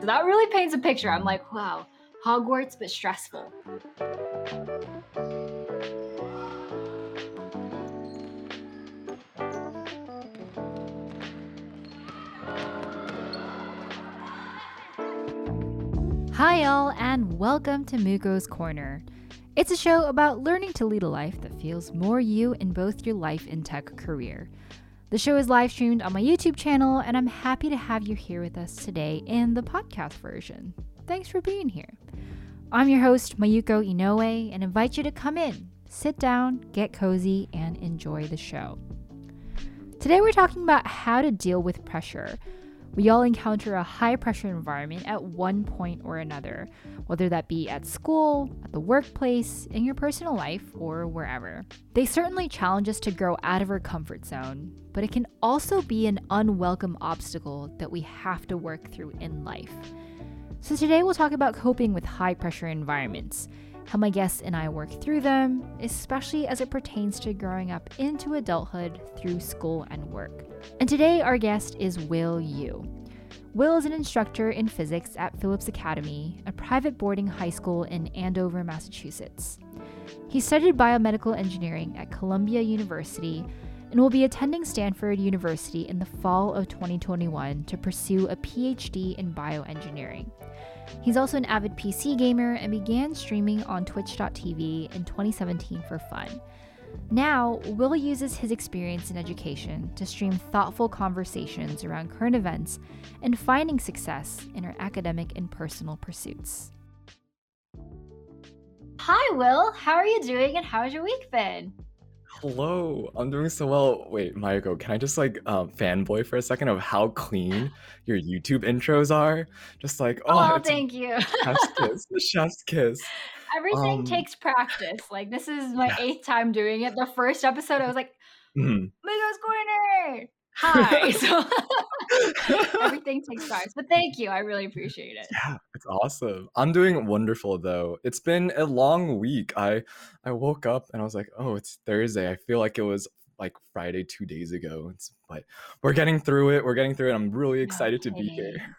So that really paints a picture. I'm like, wow, Hogwarts, but stressful. Hi, all, and welcome to Mayuko's Corner. It's a show about learning to lead a life that feels more you in both your life and tech career. The show is live streamed on my YouTube channel, and I'm happy to have you here with us today in the podcast version. Thanks for being here. I'm your host, Mayuko Inoue, and invite you to come in, sit down, get cozy, and enjoy the show. Today, we're talking about how to deal with pressure we all encounter a high pressure environment at one point or another, whether that be at school, at the workplace, in your personal life, or wherever. They certainly challenge us to grow out of our comfort zone, but it can also be an unwelcome obstacle that we have to work through in life. So, today we'll talk about coping with high pressure environments how my guests and I work through them, especially as it pertains to growing up into adulthood through school and work. And today, our guest is Will Yu. Will is an instructor in physics at Phillips Academy, a private boarding high school in Andover, Massachusetts. He studied biomedical engineering at Columbia University and will be attending Stanford University in the fall of 2021 to pursue a PhD in bioengineering. He's also an avid PC gamer and began streaming on twitch.tv in 2017 for fun. Now, Will uses his experience in education to stream thoughtful conversations around current events and finding success in her academic and personal pursuits. Hi, Will. How are you doing and how's your week been? Hello, I'm doing so well. Wait, Mayuko, can I just like um, fanboy for a second of how clean your YouTube intros are? Just like, oh, oh thank you. chef's kiss, chef's kiss. Everything um, takes practice. Like this is my yeah. eighth time doing it. The first episode, I was like, mm-hmm. Corner. Hi. so everything takes practice, But thank you. I really appreciate it. Yeah, it's awesome. I'm doing wonderful though. It's been a long week. I I woke up and I was like, oh, it's Thursday. I feel like it was like Friday two days ago. It's, but we're getting through it. We're getting through it. I'm really excited okay. to be here.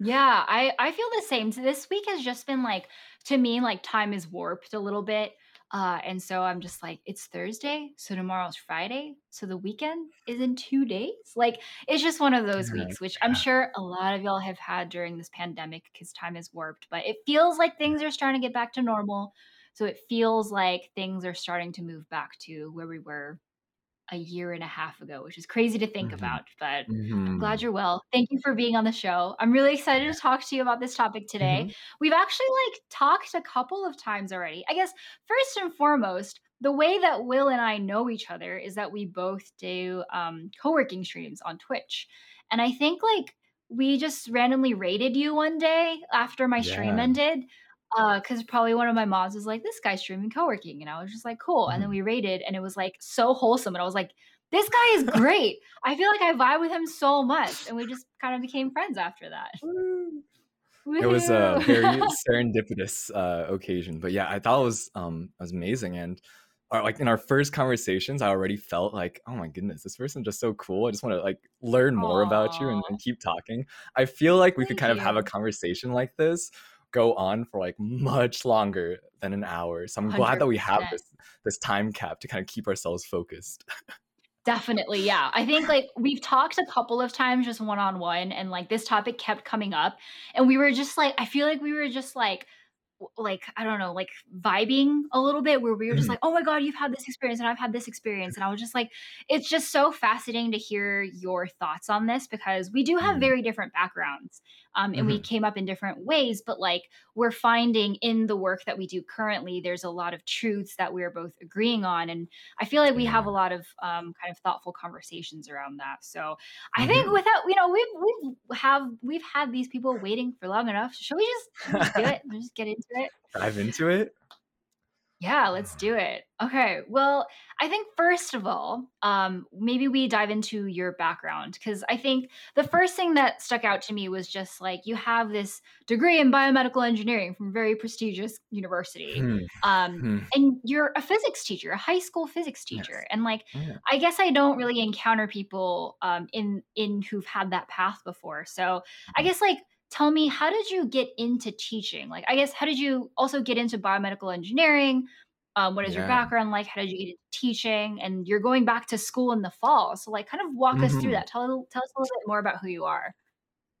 Yeah, I I feel the same. So this week has just been like to me like time is warped a little bit. Uh, and so I'm just like, it's Thursday, so tomorrow's Friday, so the weekend is in two days. Like, it's just one of those weeks, which I'm sure a lot of y'all have had during this pandemic because time is warped. But it feels like things are starting to get back to normal. So it feels like things are starting to move back to where we were a year and a half ago, which is crazy to think mm-hmm. about. But mm-hmm. I'm glad you're well. Thank you for being on the show. I'm really excited to talk to you about this topic today. Mm-hmm. We've actually like talked a couple of times already. I guess first and foremost, the way that Will and I know each other is that we both do um, co-working streams on Twitch, and I think like we just randomly raided you one day after my yeah. stream ended uh because probably one of my moms was like this guy's streaming co-working and i was just like cool mm-hmm. and then mm-hmm. we raided and it was like so wholesome and i was like this guy is great i feel like i vibe with him so much and we just kind of became friends after that it was a very serendipitous uh occasion but yeah i thought it was um it was amazing and our, uh, like in our first conversations i already felt like oh my goodness this person's just so cool i just want to like learn more Aww. about you and, and, keep talking i feel like we Thank could kind you. of have a conversation like this go on for like much longer than an hour. So I'm 100%. glad that we have this this time cap to kind of keep ourselves focused. Definitely, yeah. I think like we've talked a couple of times just one on one, and like this topic kept coming up, and we were just like, I feel like we were just like like I don't know, like vibing a little bit where we were just mm-hmm. like, "Oh my god, you've had this experience and I've had this experience." And I was just like, it's just so fascinating to hear your thoughts on this because we do have mm-hmm. very different backgrounds um, and mm-hmm. we came up in different ways but like we're finding in the work that we do currently there's a lot of truths that we're both agreeing on and i feel like we have a lot of um, kind of thoughtful conversations around that so i think mm-hmm. without you know we've we've have we've had these people waiting for long enough should we just, just do it just get into it dive into it yeah, let's do it. Okay. Well, I think first of all, um, maybe we dive into your background because I think the first thing that stuck out to me was just like you have this degree in biomedical engineering from a very prestigious university, hmm. Um, hmm. and you're a physics teacher, a high school physics teacher, yes. and like yeah. I guess I don't really encounter people um, in in who've had that path before. So I mm-hmm. guess like tell me how did you get into teaching? Like, I guess how did you also get into biomedical engineering? Um, what is your background like? How did you get into teaching? And you're going back to school in the fall, so like, kind of walk us through Mhm. that. Tell tell us a little bit more about who you are.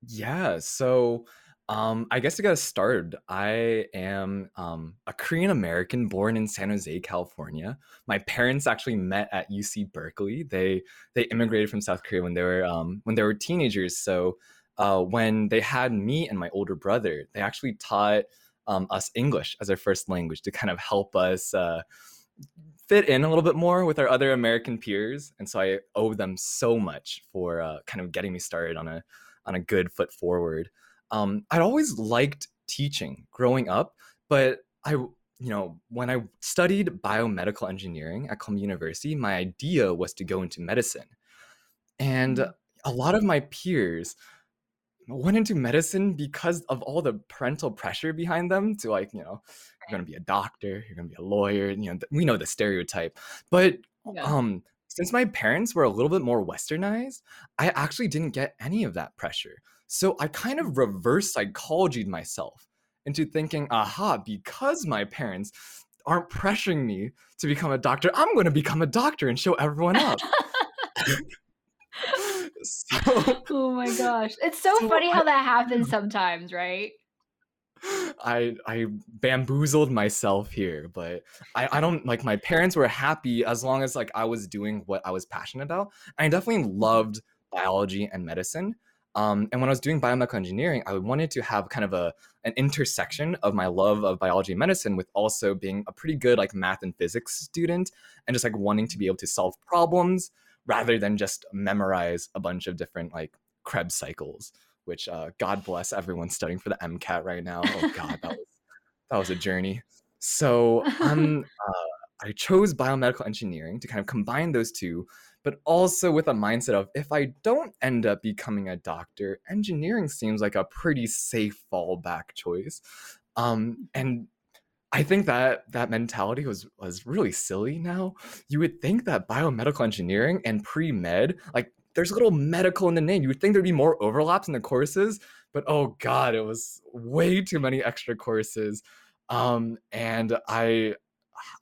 Yeah, so um, I guess to get us started, I am um, a Korean American born in San Jose, California. My parents actually met at UC Berkeley. They they immigrated from South Korea when they were um, when they were teenagers. So uh, when they had me and my older brother, they actually taught um, us English as our first language to kind of help us uh, fit in a little bit more with our other American peers. And so I owe them so much for uh, kind of getting me started on a on a good foot forward. Um, I'd always liked teaching growing up, but I, you know, when I studied biomedical engineering at Columbia University, my idea was to go into medicine. And Mhm. a lot of my peers went into medicine because of all the parental pressure behind them to like, you know, you're to be a doctor, you're to be a lawyer, you know, we know the stereotype. But Yeah. um since my parents were a little bit more westernized, I actually didn't get any of that pressure. So I kind of reverse psychologied myself into thinking, aha, because my parents aren't pressuring me to become a doctor, I'm to become a doctor and show everyone up. so oh my gosh. It's so so funny I how that happens sometimes, right? I I bamboozled myself here, but I, I don't like my parents were happy as long as like I was doing what I was passionate about. I definitely loved biology and medicine. Um, and when I was doing biomedical engineering, I wanted to have kind of a an intersection of my love of biology and medicine with also being a pretty good like math and physics student and just like wanting to be able to solve problems rather than just memorize a bunch of different like Krebs cycles which uh, God bless everyone studying for the MCAT right now. Oh God, that was that was a journey. So um, uh, I chose biomedical engineering to kind of combine those two, but also with a mindset of if I don't end up becoming a doctor, engineering seems like a pretty safe fallback choice. Um, and I think that that mentality was was really silly now. You would think that biomedical engineering and pre-med, like there's a little medical in the name. You would think there'd be more overlaps in the courses, but oh god, it was way too many extra courses. Um, and I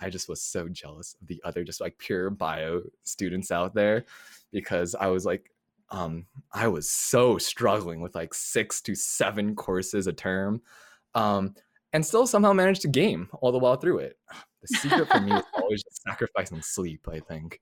I just was so jealous of the other just like pure bio students out there because I was like um I was so struggling with like 6 to 7 courses a term. Um and still somehow managed to game all the while through it. The secret for me is always just sacrificing sleep, I think.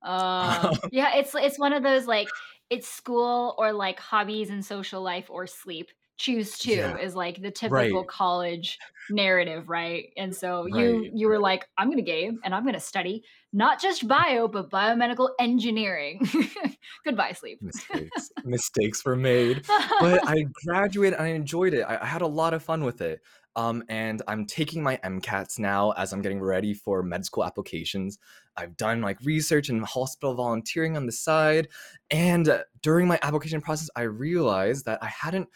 Uh, yeah, it's it's one of those like it's school or like hobbies and social life or sleep. Choose two Yeah, is like the right, typical college narrative, right? And so you right, you were like, I'm gonna game and I'm gonna study not just bio but biomedical engineering. Goodbye, sleep. mistakes mistakes were made but i graduated and i enjoyed it I, I had a lot of fun with it um, and i'm taking my mcats now as i'm getting ready for med school applications. I've done like research and hospital volunteering on the side and uh, during my application process i realized that i hadn't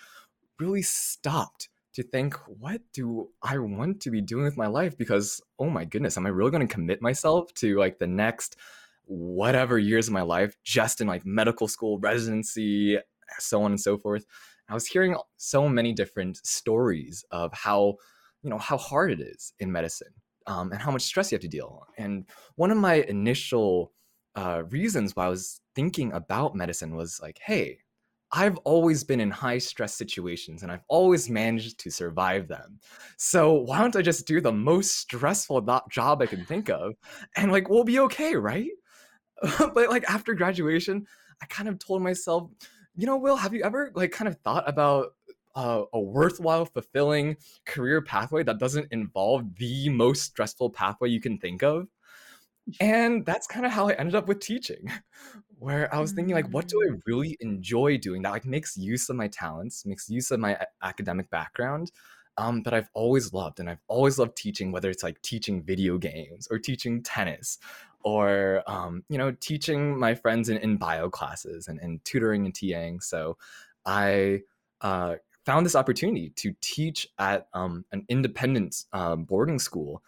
really stopped to think what do i want to be doing with my life? because oh my goodness am i really going to commit myself to like the next whatever years of my life just in like medical school residency so on and so forth i was hearing so many different stories of how you know how hard it is in medicine um, and how much stress you have to deal and one of my initial uh, reasons why i was thinking about medicine was like hey I've always been in high stress situations and I've always managed to survive them. So why don't I just do the most stressful job I can think of and like we'll be okay, right? but like after graduation, I kind of told myself, you know, Will, have you ever like kind of thought about uh, a worthwhile, fulfilling career pathway that doesn't involve the most stressful pathway you can think of? And that's kind of how I ended up with teaching, where I was thinking like, what do I Mm. really enjoy doing that like makes use of my talents, makes use of my academic background, um, that I've always loved, and I've always loved teaching, whether it's like teaching video games or teaching tennis, or um, you know, teaching my friends in, in bio classes and, and tutoring and TAing. So I uh, found this opportunity to teach at um, an independent um, boarding school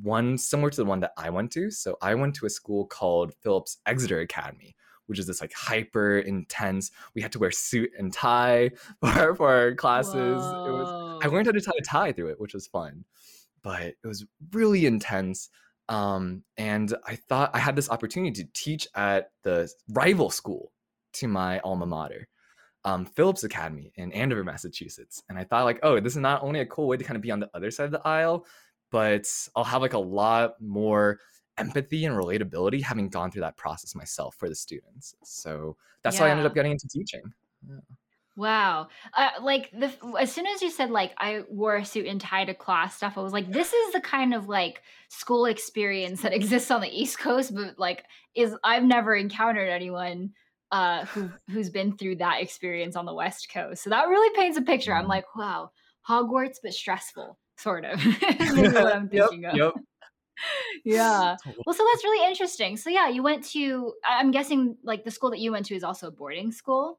one similar to the one that I went to. So I went to a school called Phillips Exeter Academy, which is this like hyper intense. We had to wear suit and tie for, for our classes. Whoa. It was I learned how to tie a tie through it, which was fun, but it was really intense. Um, and I thought I had this opportunity to teach at the rival school to my alma mater um, Phillips Academy in Andover, Massachusetts. And I thought like, oh, this is not only a cool way to kind of be on the other side of the aisle, but I'll have like a lot more empathy and relatability having gone through that process myself for the students. So that's yeah. why I ended up getting into teaching. Yeah. Wow. Uh, like the as soon as you said like I wore a suit and tie to class stuff, I was like, this is the kind of like school experience that exists on the East Coast, but like is I've never encountered anyone uh, who who's been through that experience on the West Coast. So that really paints a picture. I'm mm. like, wow, Hogwarts, but stressful, sort of. what I'm thinking yep, of. Yep. yeah. Well, so that's really interesting. So yeah, you went to. I'm guessing like the school that you went to is also a boarding school.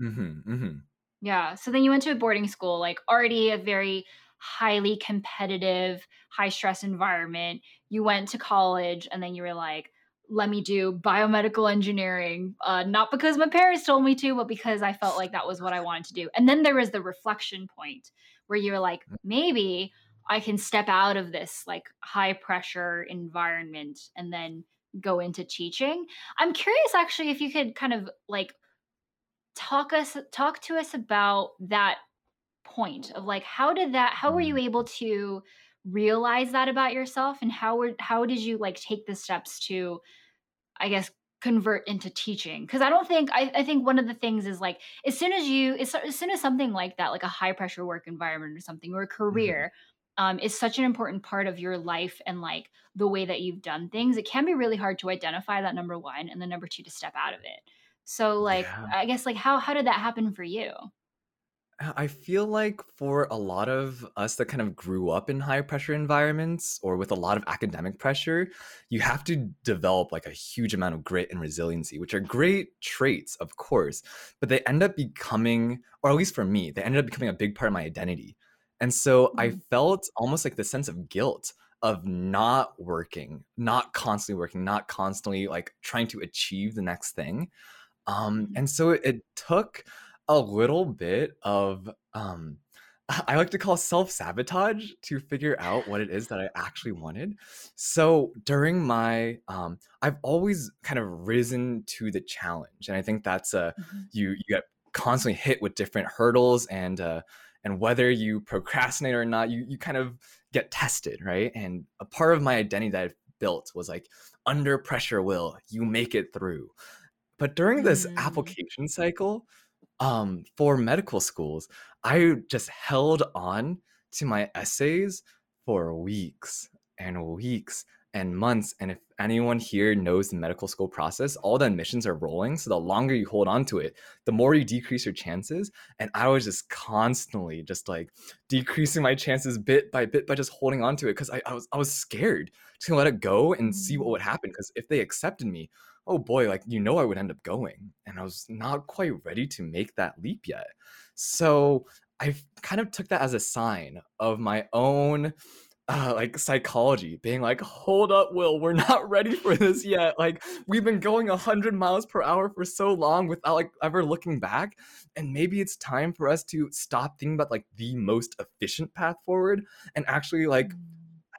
Mm-hmm. Mm-hmm. Yeah. So then you went to a boarding school, like already a very highly competitive, high stress environment. You went to college, and then you were like let me do biomedical engineering, uh, not because my parents told me to, but because I felt like that was what I wanted to do. And then there was the reflection point where you're like, mm. maybe I can step out of this like high pressure environment and then go into teaching. I'm curious actually if you could kind of like talk us talk to us about that point of like how did that how were you mm. able to realize that about yourself and how were how did you like take the steps to I guess convert into teaching because i don't think I, I think one of the things is like as soon as you as, as soon as something like that like a high pressure work environment or something or a mm-hmm. career mm-hmm. um, is such an important part of your life and like the way that you've done things it can be really hard to identify that number one and then number two to step out of it so like yeah. i guess like how how did that happen for you I feel like for a lot of us that kind of grew up in high pressure environments or with a lot of academic pressure, you have to develop like a huge amount of grit and resiliency, which are great traits, of course, but they end up becoming, or at least for me, they ended up becoming a big part of my identity. And so mm-hmm. I felt almost like the sense of guilt of not working, not constantly working, not constantly like trying to achieve the next thing. Um, mm-hmm. and so it, it took a little bit of um I like to call self sabotage to figure out what it is that I actually wanted. So during my, um, I've always kind of risen to the challenge, and I think that's a mm-hmm. you you get constantly hit with different hurdles, and uh, and whether you procrastinate or not, you you kind of get tested, right? And a part of my identity that I've built was like under pressure, will you make it through? But during this mm. application cycle, um, for medical schools, I just held on to my essays for weeks and weeks and months. And if anyone here knows the medical school process, all the admissions are rolling. So the longer you hold on to it, the more you decrease your chances. And I was just constantly just like decreasing my chances bit by bit by just holding on to it because I, I was I was scared to let it go and see what mm. would happen. Because if they accepted me, oh boy, like you know I would end up going. And I was not quite ready to make that leap yet. So I kind of took that as a sign of my own uh, like psychology being like hold up will we're not ready for this yet like we've been going 100 miles per hour for so long without like ever looking back and maybe it's time for us to stop thinking about like the most efficient path forward and actually like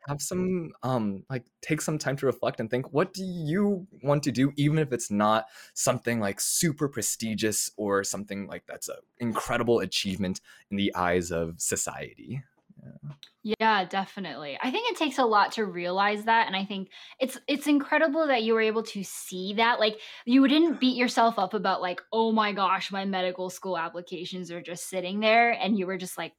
have some um like take some time to reflect and think what do you want to do even if it's not something like super prestigious or something like that's an incredible achievement in the eyes of society yeah. yeah. definitely. I think it takes a lot to realize that and I think it's it's incredible that you were able to see that. Like you didn't beat yourself up about like, "Oh my gosh, my medical school applications are just sitting there." And you were just like,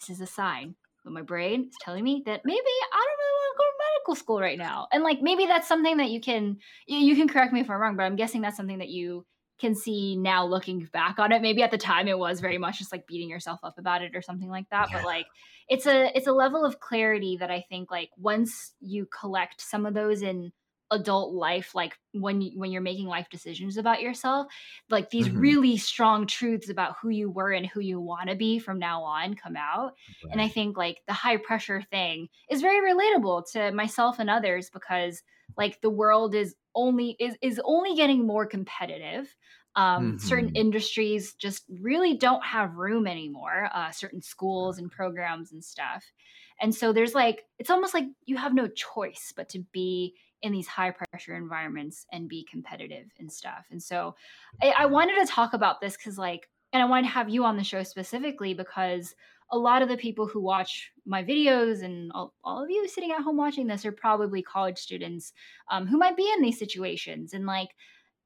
"This is a sign but my brain is telling me that maybe I don't really want to go to medical school right now. And like maybe that's something that you can you can correct me if I'm wrong, but I'm guessing that's something that you can see now looking back on it. Maybe at the time it was very much just like beating yourself up about it or something like that. Yeah. But like it's a it's a level of clarity that I think like once you collect some of those in adult life like when you, when you're making life decisions about yourself like these mm-hmm. really strong truths about who you were and who you want to be from now on come out right. and i think like the high pressure thing is very relatable to myself and others because like the world is only is is only getting more competitive. Um, mm-hmm. Certain industries just really don't have room anymore. Uh, certain schools and programs and stuff, and so there's like it's almost like you have no choice but to be in these high pressure environments and be competitive and stuff. And so I, I wanted to talk about this because like, and I wanted to have you on the show specifically because a lot of the people who watch my videos and all, all of you sitting at home watching this are probably college students um, who might be in these situations and like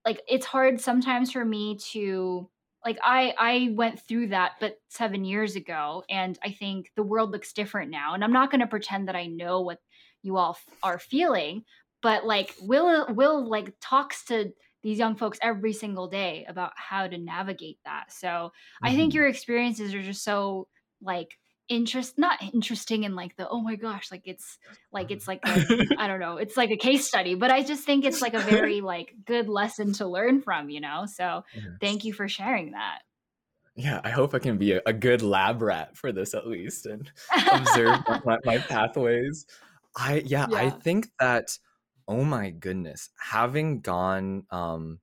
like it's hard sometimes for me to like i i went through that but seven years ago and i think the world looks different now and i'm not going to pretend that i know what you all f- are feeling but like will will like talks to these young folks every single day about how to navigate that so mm-hmm. i think mm-hmm. your experiences are just so like interest not interesting in like the oh my gosh like it's like it's like I don't know it's like a case study but i just think it's like a very like good lesson to learn from you know so yes. thank you for sharing that yeah i hope i can be a, a good lab rat for this at least and observe my, my, pathways i yeah, yeah i think that oh my goodness having gone um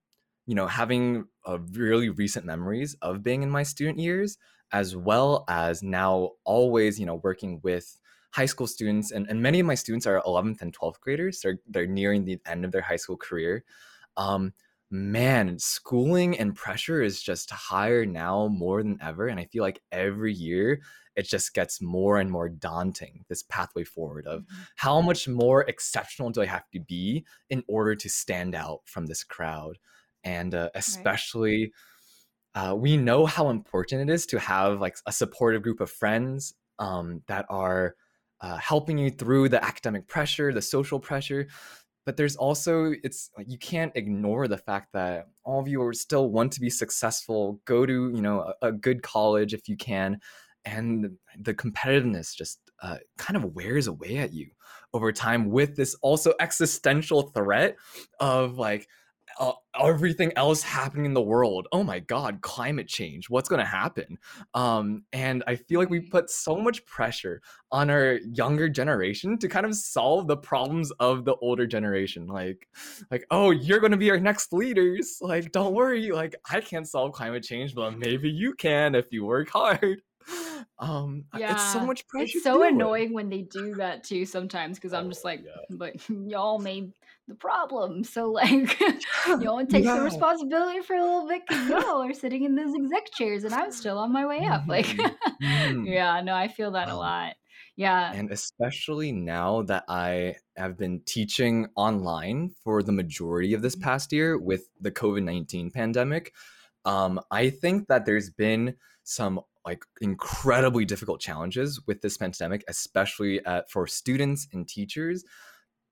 you know having a really recent memories of being in my student years as well as now always, you know, working with high school students and, and many of my students are 11th and 12th graders. So they're, they're nearing the end of their high school career. Um, man, schooling and pressure is just higher now more than ever. And I feel like every year it just gets more and more daunting, this pathway forward of mm-hmm. how much more exceptional do I have to be in order to stand out from this crowd? And uh, especially, right uh, we know how important it is to have like a supportive group of friends um, that are uh, helping you through the academic pressure, the social pressure. But there's also it's like you can't ignore the fact that all of you are still want to be successful, go to you know a, a good college if you can, and the competitiveness just uh, kind of wears away at you over time with this also existential threat of like uh, everything else happening in the world. Oh my God, climate change. What's going to happen? Um, and I feel like we put so much pressure on our younger generation to kind of solve the problems of the older generation. Like, like, oh, you're going to be our next leaders. Like, don't worry. Like, I can't solve climate change, but maybe you can if you work hard. Um, yeah, it's so much pressure. It's so annoying with. when they do that too sometimes because I'm just like, yeah. but y'all made the problem. So like, y'all want to take yeah. some responsibility for a little bit because y'all are sitting in those exec chairs and I'm still on my way up. Like, mm-hmm. yeah, no, I feel that um, a lot. Yeah. And especially now that I have been teaching online for the majority of this mm-hmm. past year with the COVID 19 pandemic, um, I think that there's been some like incredibly difficult challenges with this pandemic, especially at, for students and teachers.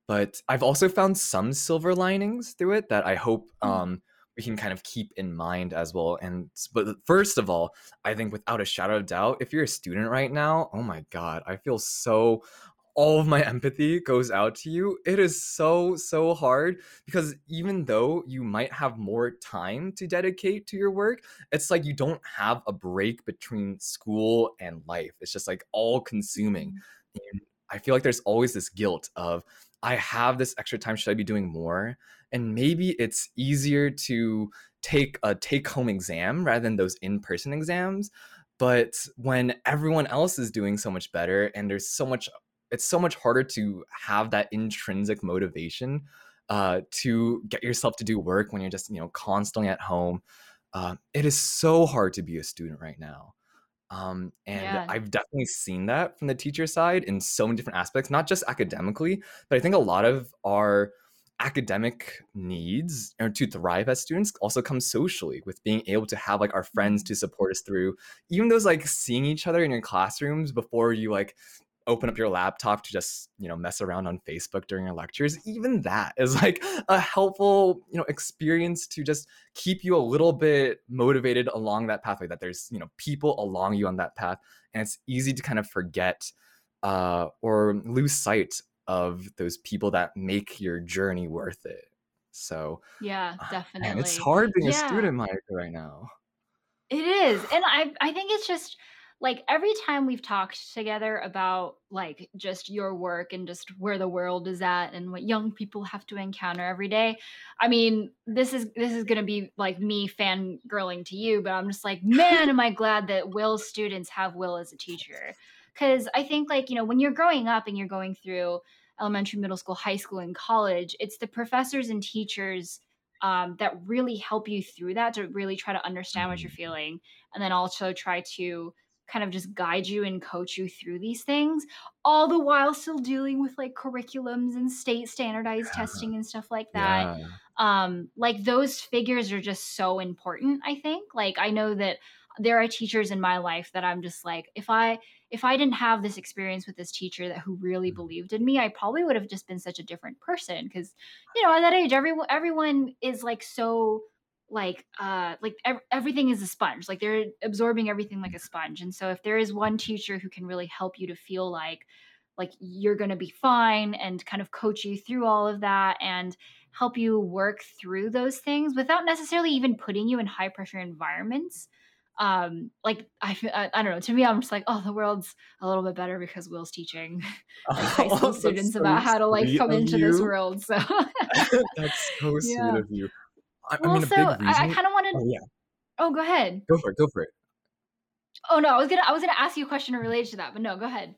But I've also found some silver linings through it that I hope mm. um, we can kind of keep in mind as well. And but first of all, I think without a shadow of doubt, if you're a student right now, oh my god, I feel so all of my empathy goes out to you. It is so, so hard because even though you might have more time to dedicate to your work, it's like you don't have a break between school and life. It's just like all consuming. Mm-hmm. And I feel like there's always this guilt of, I have this extra time. Should I be doing more? And maybe it's easier to take a take home exam rather than those in person exams. But when everyone else is doing so much better and there's so much it's so much harder to have that intrinsic motivation uh, to get yourself to do work when you're just you know constantly at home. Uh, it is so hard to be a student right now. Um, and yeah. I've definitely seen that from the teacher side in so many different aspects, not just academically, but I think a lot of our academic needs or to thrive as students also come socially with being able to have like our friends mm-hmm. to support us through even those like seeing each other in your classrooms before you like open up your laptop to just you know mess around on facebook during your lectures even that is like a helpful you know experience to just keep you a little bit motivated along that pathway that there's you know people along you on that path and it's easy to kind of forget uh, or lose sight of those people that make your journey worth it. So yeah definitely and it's hard being yeah. a student right now. It is and i i think it's just like every time we've talked together about like just your work and just where the world is at and what young people have to encounter every day i mean this is this is going to be like me fangirling to you but i'm just like man am i glad that will's students have will as a teacher because i think like you know when you're growing up and you're going through elementary middle school high school and college it's the professors and teachers um, that really help you through that to really try to understand what you're mm. feeling and then also try to kind of just guide you and coach you through these things all the while still dealing with like curriculums and state standardized yeah. testing and stuff like that yeah. um like those figures are just so important i think like i know that there are teachers in my life that i'm just like if i if i didn't have this experience with this teacher that who really mm. believed in me i probably would have just been such a different person because you know at that age everyone everyone is like so like uh like ev- everything is a sponge like they're absorbing everything like a sponge and so if there is one teacher who can really help you to feel like like you're going to be fine and kind of coach you through all of that and help you work through those things without necessarily even putting you in high pressure environments um like I, I i don't know to me i'm just like oh the world's a little bit better because will's teaching like, high school oh, students so about how to like come into you. this world so that's so sweet yeah. of you I, well, I mean, so I, I kind of wanted. Oh, yeah. Oh, go ahead. Go for it. Go for it. Oh no, I was gonna I was gonna ask you a question related to that, but no, go ahead.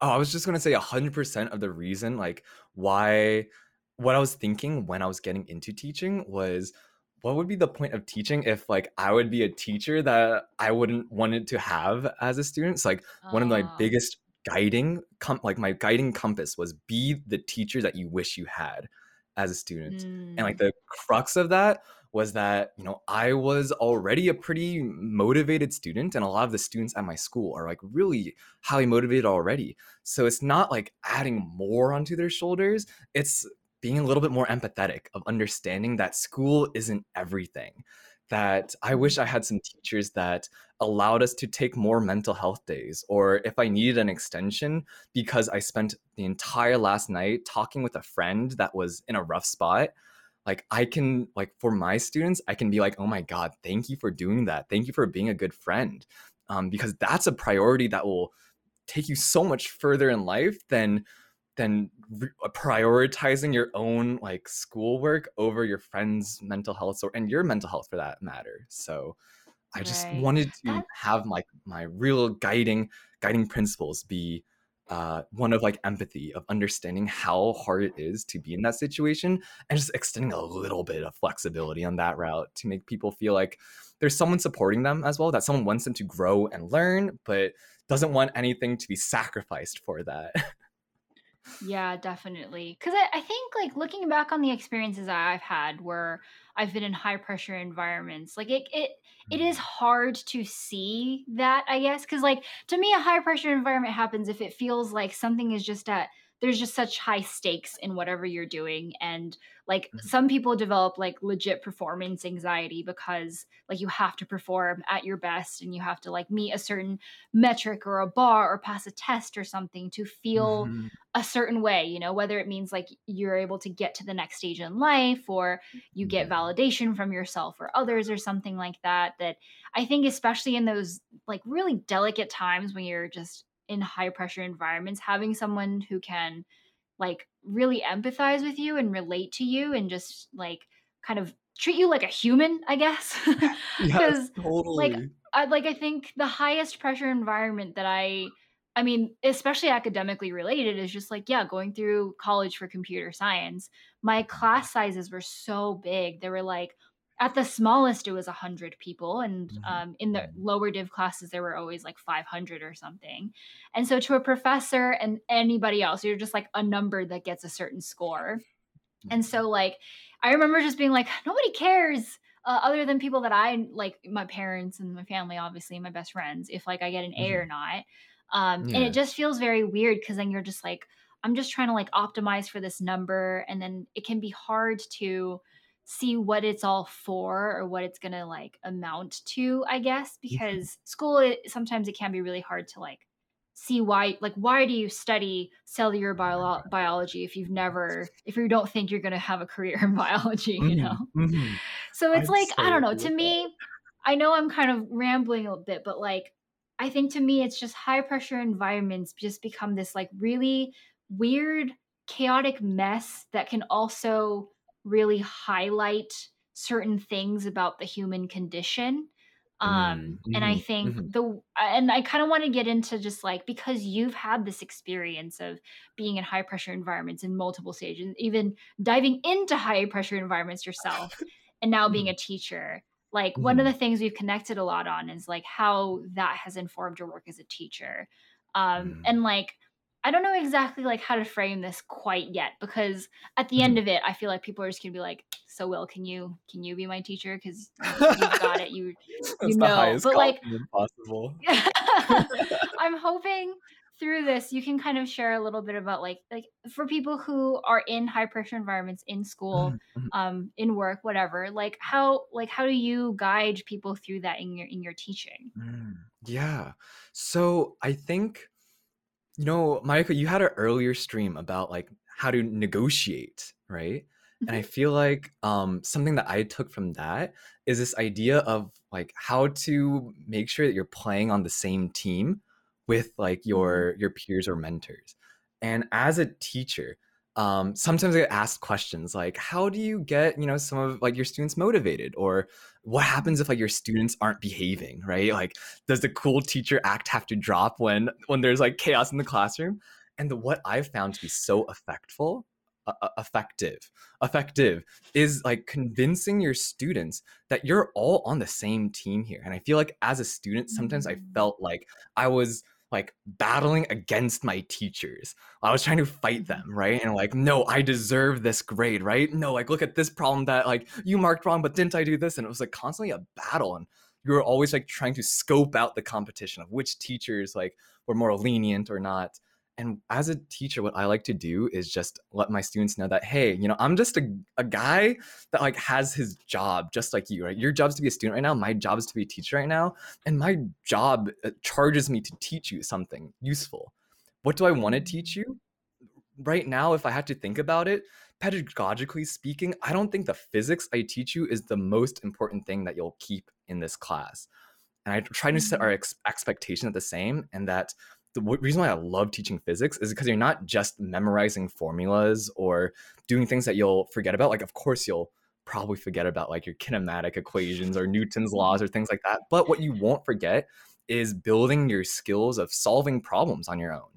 Oh, I was just gonna say hundred percent of the reason, like why, what I was thinking when I was getting into teaching was, what would be the point of teaching if like I would be a teacher that I wouldn't wanted to have as a student? So, like one of my ah. biggest guiding, com- like my guiding compass was be the teacher that you wish you had as a student. Mm. And like mm. the crux of that was that, you know, I was already a pretty motivated student and a lot of the students at my school are like really highly motivated already. So it's not like adding more onto their shoulders, it's being a little bit more empathetic of understanding that school isn't everything that I wish I had some teachers that allowed us to take more mental health days, or if I needed an extension because I spent the entire last night talking with a friend that was in a rough spot. Like, I can, like, for my students, I can be like, oh my God, thank you for doing that. Thank you for being a good friend. Um, because that's a priority that will take you so much further in life than than re- uh, prioritizing your own like schoolwork over your friends' mental health or and your mental health for that matter. So I just right. wanted to That's... have my my real guiding guiding principles be uh, one of like empathy of understanding how hard it is to be in that situation and just extending a little bit of flexibility on that route to make people feel like there's someone supporting them as well that someone wants them to grow and learn but doesn't want anything to be sacrificed for that Yeah, definitely. Because I, I think, like, looking back on the experiences I've had where I've been in high pressure environments, like, it, it, it is mm. hard to see that, I guess. Because, like, to me, a high pressure environment happens if it feels like something is just at there's just such high stakes in whatever you're doing and like mm-hmm. some people develop like legit performance anxiety because like you have to perform at your best and you have to like meet a certain metric or a bar or pass a test or something to feel mm-hmm. a certain way you know whether it means like you're able to get to the next stage in life or you get mm-hmm. validation from yourself or others or something like that that i think especially in those like really delicate times when you're just in high pressure environments having someone who can like really empathize with you and relate to you and just like kind of treat you like a human i guess. Because yes, totally. like i like i think the highest pressure environment that i i mean especially academically related is just like yeah going through college for computer science. My class sizes were so big. They were like at the smallest it was 100 people and mm-hmm. um, in the mm-hmm. lower div classes there were always like 500 or something and so to a professor and anybody else you're just like a number that gets a certain score and mm-hmm. so like i remember just being like nobody cares uh, other than people that i like my parents and my family obviously my best friends if like i get an a or not um, yeah. and it just feels very weird because then you're just like i'm just trying to like optimize for this number and then it can be hard to see what it's all for or what it's going to like amount to i guess because school it, sometimes it can be really hard to like see why like why do you study cellular bio- biology if you've never if you don't think you're going to have a career in biology you mm-hmm, know? Mm-hmm. so it's i like i don't know to me i know i'm kind of rambling a bit but like I think to me, it's just high pressure environments just become this like really weird, chaotic mess that can also really highlight certain things about the human condition. Um, Mm, and I mhm, think mhm, the and I kind of want to get into just like because you've had this experience of being in high pressure environments in multiple stages, even diving into high pressure environments yourself, and now being a mhm, teacher. Like one of the things we've connected a lot on is like how that has informed your work as a teacher. Um, mm, and like I don't know exactly like how to frame this quite yet because at the end mhm. of it, I feel like people are just gonna be like, "So, Will, can you can you be my teacher? Because you, got it. You you know." highest But like, possible. I'm hoping through this you can kind of share a little bit about like like for people who are in high pressure environments in school Mhm, mhm, um in work whatever like how like how do you guide people through that in your in your teaching mm. Yeah. So I think You know, Mayuko, you had an earlier stream about like how to negotiate, right? And I Mhm. feel like um, something that I took from that is this idea of like how to make sure that you're playing on the same team with like Mm. your your peers or mentors. And as a teacher, um, sometimes I get asked questions like, how do you get you know some of like your students motivated, or what happens if like your students aren't behaving, right? Like does the cool teacher act have to drop when when there's like chaos in the classroom and the, what i've found to be so effectful uh, uh, effective effective is like convincing your students that you're all on the same team here and i feel like as a student sometimes i Mm. felt like i was like battling against my teachers i was trying to fight Mhm. them right and like no i deserve this grade right no like look at this problem that like you marked wrong but didn't i do this and it was like constantly a battle and you were always like trying to scope out the competition of which teachers like were more lenient or not. And as a teacher, what I like to do is just let my students know that, hey, you know, I'm just a, a guy that like has his job just like you, right? Your job is to be a student right now. My job is to be a teacher right now. And my job uh, charges me to teach you something useful. What do I want to teach Mm. you? right now, if I had to think about it, pedagogically speaking, I don't think the physics I teach you is the most important thing that you'll keep in this class. And I try to set our Mhm. ex- expectation at the same, and that the reason why I love teaching physics is because you're not just memorizing formulas or doing things that you'll forget about. Like, of course, you'll probably forget about like your kinematic equations or Newton's laws or things like that. But what you won't forget is building your skills of solving problems on your own.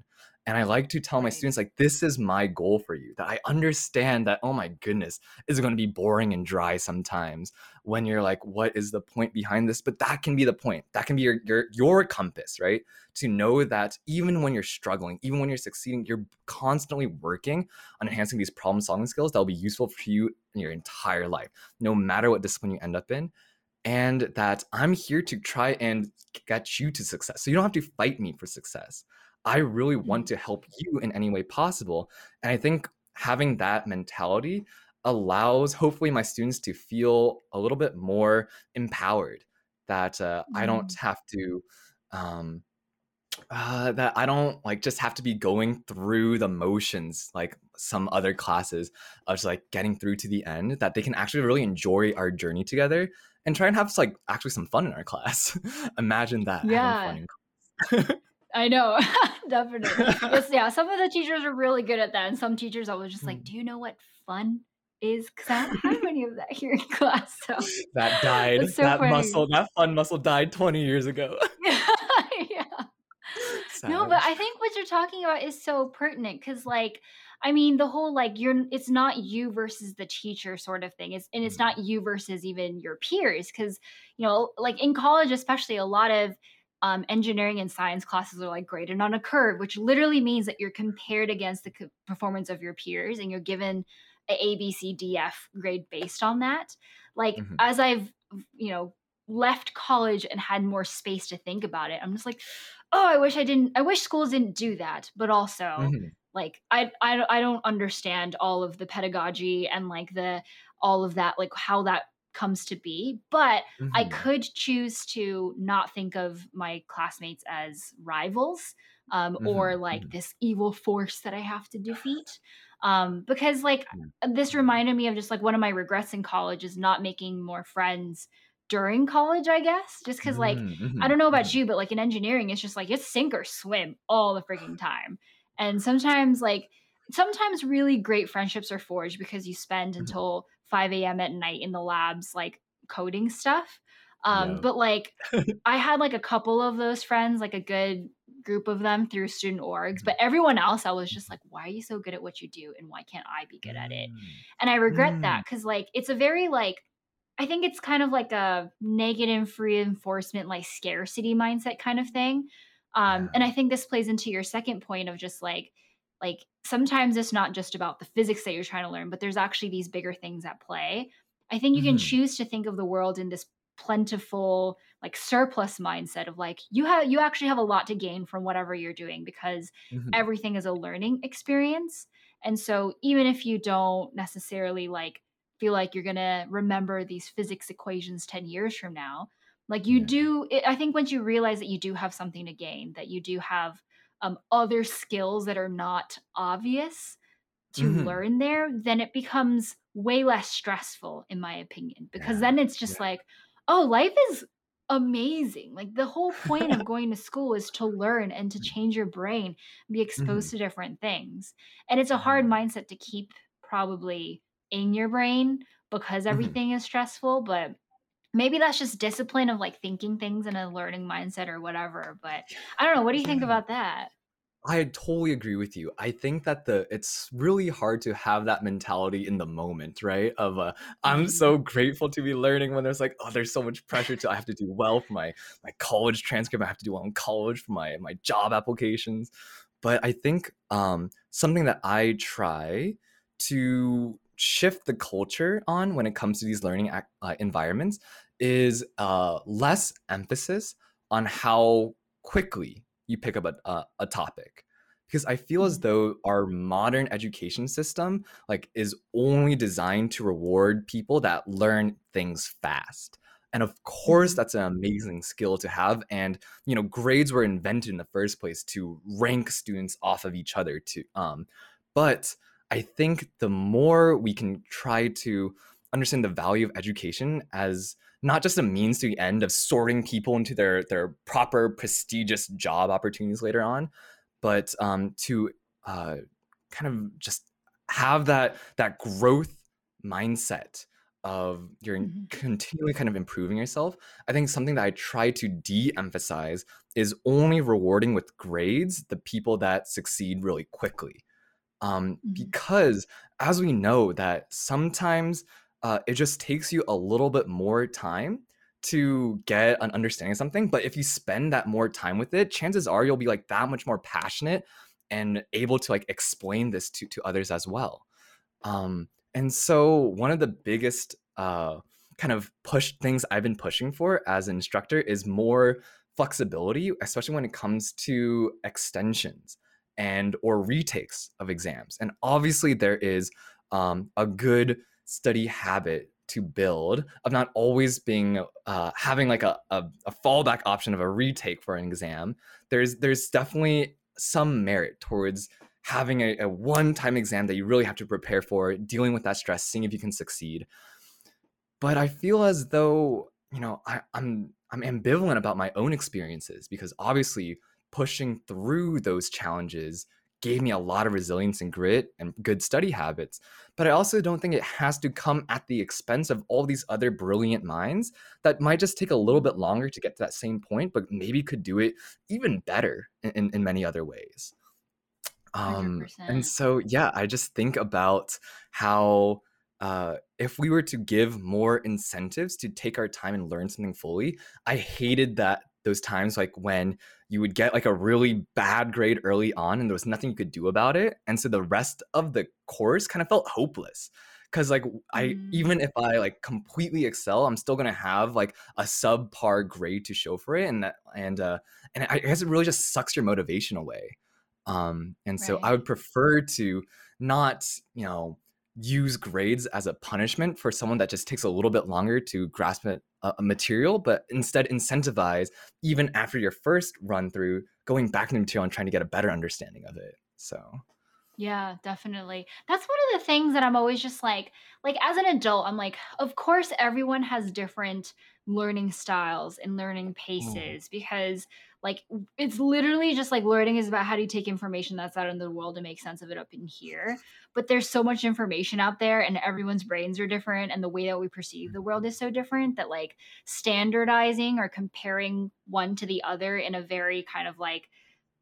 And I like to tell my students, like, this is my goal for you. That I understand that, oh my goodness, it's going to be boring and dry sometimes when you're like, what is the point behind this? But that can be the point. That can be your your your compass, right? To know that even when you're struggling, even when you're succeeding, you're constantly working on enhancing these problem solving skills that will be useful for you in your entire life, no matter what discipline you end up in and that I'm here to try and get you to success. So you don't have to fight me for success. I really want Mhm. to help you in any way possible. And I think having that mentality allows hopefully my students to feel a little bit more empowered that uh, I don't Mm. have to um, uh, that I don't like just have to be going through the motions like some other classes of just like getting through to the end that they can actually really enjoy our journey together and try and have like actually some fun in our class. Imagine that having fun yeah in class. i know definitely yes yeah some of the teachers are really good at that and some teachers i was just like Mm. do you know what fun is because i don't have any of that here in class so that died. so That funny muscle, that fun muscle died 20 years ago. yeah No, but I think what you're talking about is so pertinent because, like, I mean, the whole like you're it's not you versus the teacher sort of thing. It's and it's Mm, not you versus even your peers because you know, like in college, especially a lot of um, engineering and science classes are like graded on a curve, which literally means that you're compared against the co- performance of your peers and you're given a A, B, C, D, F grade based on that. Like mhm, as I've you know left college and had more space to think about it, I'm just like, oh, I wish I didn't. I wish schools didn't do that. But also, mhm, like, I I I don't understand all of the pedagogy and like the all of that, like how that comes to be. But I mhm, could choose to not think of my classmates as rivals um, or mhm, like mhm, this evil force that I have to defeat. Um, because like this reminded me of just like one of my regrets in college is not making more friends during college, I guess, just because like Mm-hmm. I don't know about Mhm. you, but like in engineering, it's just like it's sink or swim all the freaking time. And sometimes like sometimes really great friendships are forged because you spend until 5 a.m. at night in the labs like coding stuff. Um, Yeah. but like I had like a couple of those friends, like a good group of them through student orgs, but everyone else I was just like, why are you so good at what you do and why can't I be good at it? Mm. And I regret Mm. that because like it's a very like I think it's kind of like a negative reinforcement, like scarcity mindset kind of thing. Um, Yeah. and I think this plays into your second point of just like like sometimes it's not just about the physics that you're trying to learn, but there's actually these bigger things at play. I think you can Mhm. choose to think of the world in this plentiful like surplus mindset of like you have you actually have a lot to gain from whatever you're doing because Mhm. everything is a learning experience and so even if you don't necessarily like feel like you're going to remember these physics equations 10 years from now like you Yeah. do it, i think once you realize that you do have something to gain that you do have um, other skills that are not obvious to Mhm. learn there then it becomes way less stressful in my opinion because Yeah. then it's just Yeah. like oh life is amazing like the whole point of going to school is to learn and to change your brain be exposed Mhm. to different things and it's a hard mindset to keep probably in your brain because Mhm. everything is stressful but maybe that's just discipline of like thinking things in a learning mindset or whatever but i don't know what do you think about that I totally agree with you. I think that the it's really hard to have that mentality in the moment, right? Of uh, I'm Mhm. so grateful to be learning when there's like, oh, there's so much pressure to I have to do well for my my college transcript. I have to do well in college for my my job applications. But I think um, something that I try to shift the culture on when it comes to these learning ac- uh, environments is uh, less emphasis on how quickly you pick up a, a, a topic because i feel as Mhm. though our modern education system like is only designed to reward people that learn things fast and of course Mhm. that's an amazing skill to have and you know grades were invented in the first place to rank students off of each other to um but i think the more we can try to understand the value of education as not just a means to the end of sorting people into their their proper prestigious job opportunities later on, but um, to uh, kind of just have that that growth mindset of you're Mhm. continually kind of improving yourself. I think something that I try to de-emphasize is only rewarding with grades the people that succeed really quickly. Um, Mhm. because as we know that sometimes uh, it just takes you a little bit more time to get an understanding of something. But if you spend that more time with it, chances are you'll be like that much more passionate and able to like explain this to, to others as well. Um, and so one of the biggest uh, kind of push things I've been pushing for as an instructor is more flexibility, especially when it comes to extensions and or retakes of exams. And obviously there is um, a good study habit to build of not always being uh, having like a, a, a fallback option of a retake for an exam. There's there's definitely some merit towards having a, a one-time exam that you really have to prepare for, dealing with that stress, seeing if you can succeed. But I feel as though you know I, I'm I'm ambivalent about my own experiences because obviously pushing through those challenges gave me a lot of resilience and grit and good study habits. But I also don't think it has to come at the expense of all these other brilliant minds that might just take a little bit longer to get to that same point, but maybe could do it even better in, in, many other ways. Um, and so, yeah, I just think about how uh, if we were to give more incentives to take our time and learn something fully, I hated that those times like when you would get like a really bad grade early on and there was nothing you could do about it. And so the rest of the course kind of felt hopeless. Cause like I Mm. even if I like completely excel, I'm still gonna have like a subpar grade to show for it. And that and uh and I guess it really just sucks your motivation away. Um and so I would prefer to not, you know, use grades as a punishment for someone that just takes a little bit longer to grasp a, a material, but instead incentivize even after your first run through going back into the material and trying to get a better understanding of it. So Yeah, definitely. That's one of the things that I'm always just like like as an adult, I'm like, of course everyone has different learning styles and learning Mm. paces because like it's literally just like learning is about how do you take information that's out in the world and make sense of it up in here. But there's so much information out there and everyone's brains are different and the way that we perceive the world is so different that like standardizing or comparing one to the other in a very kind of like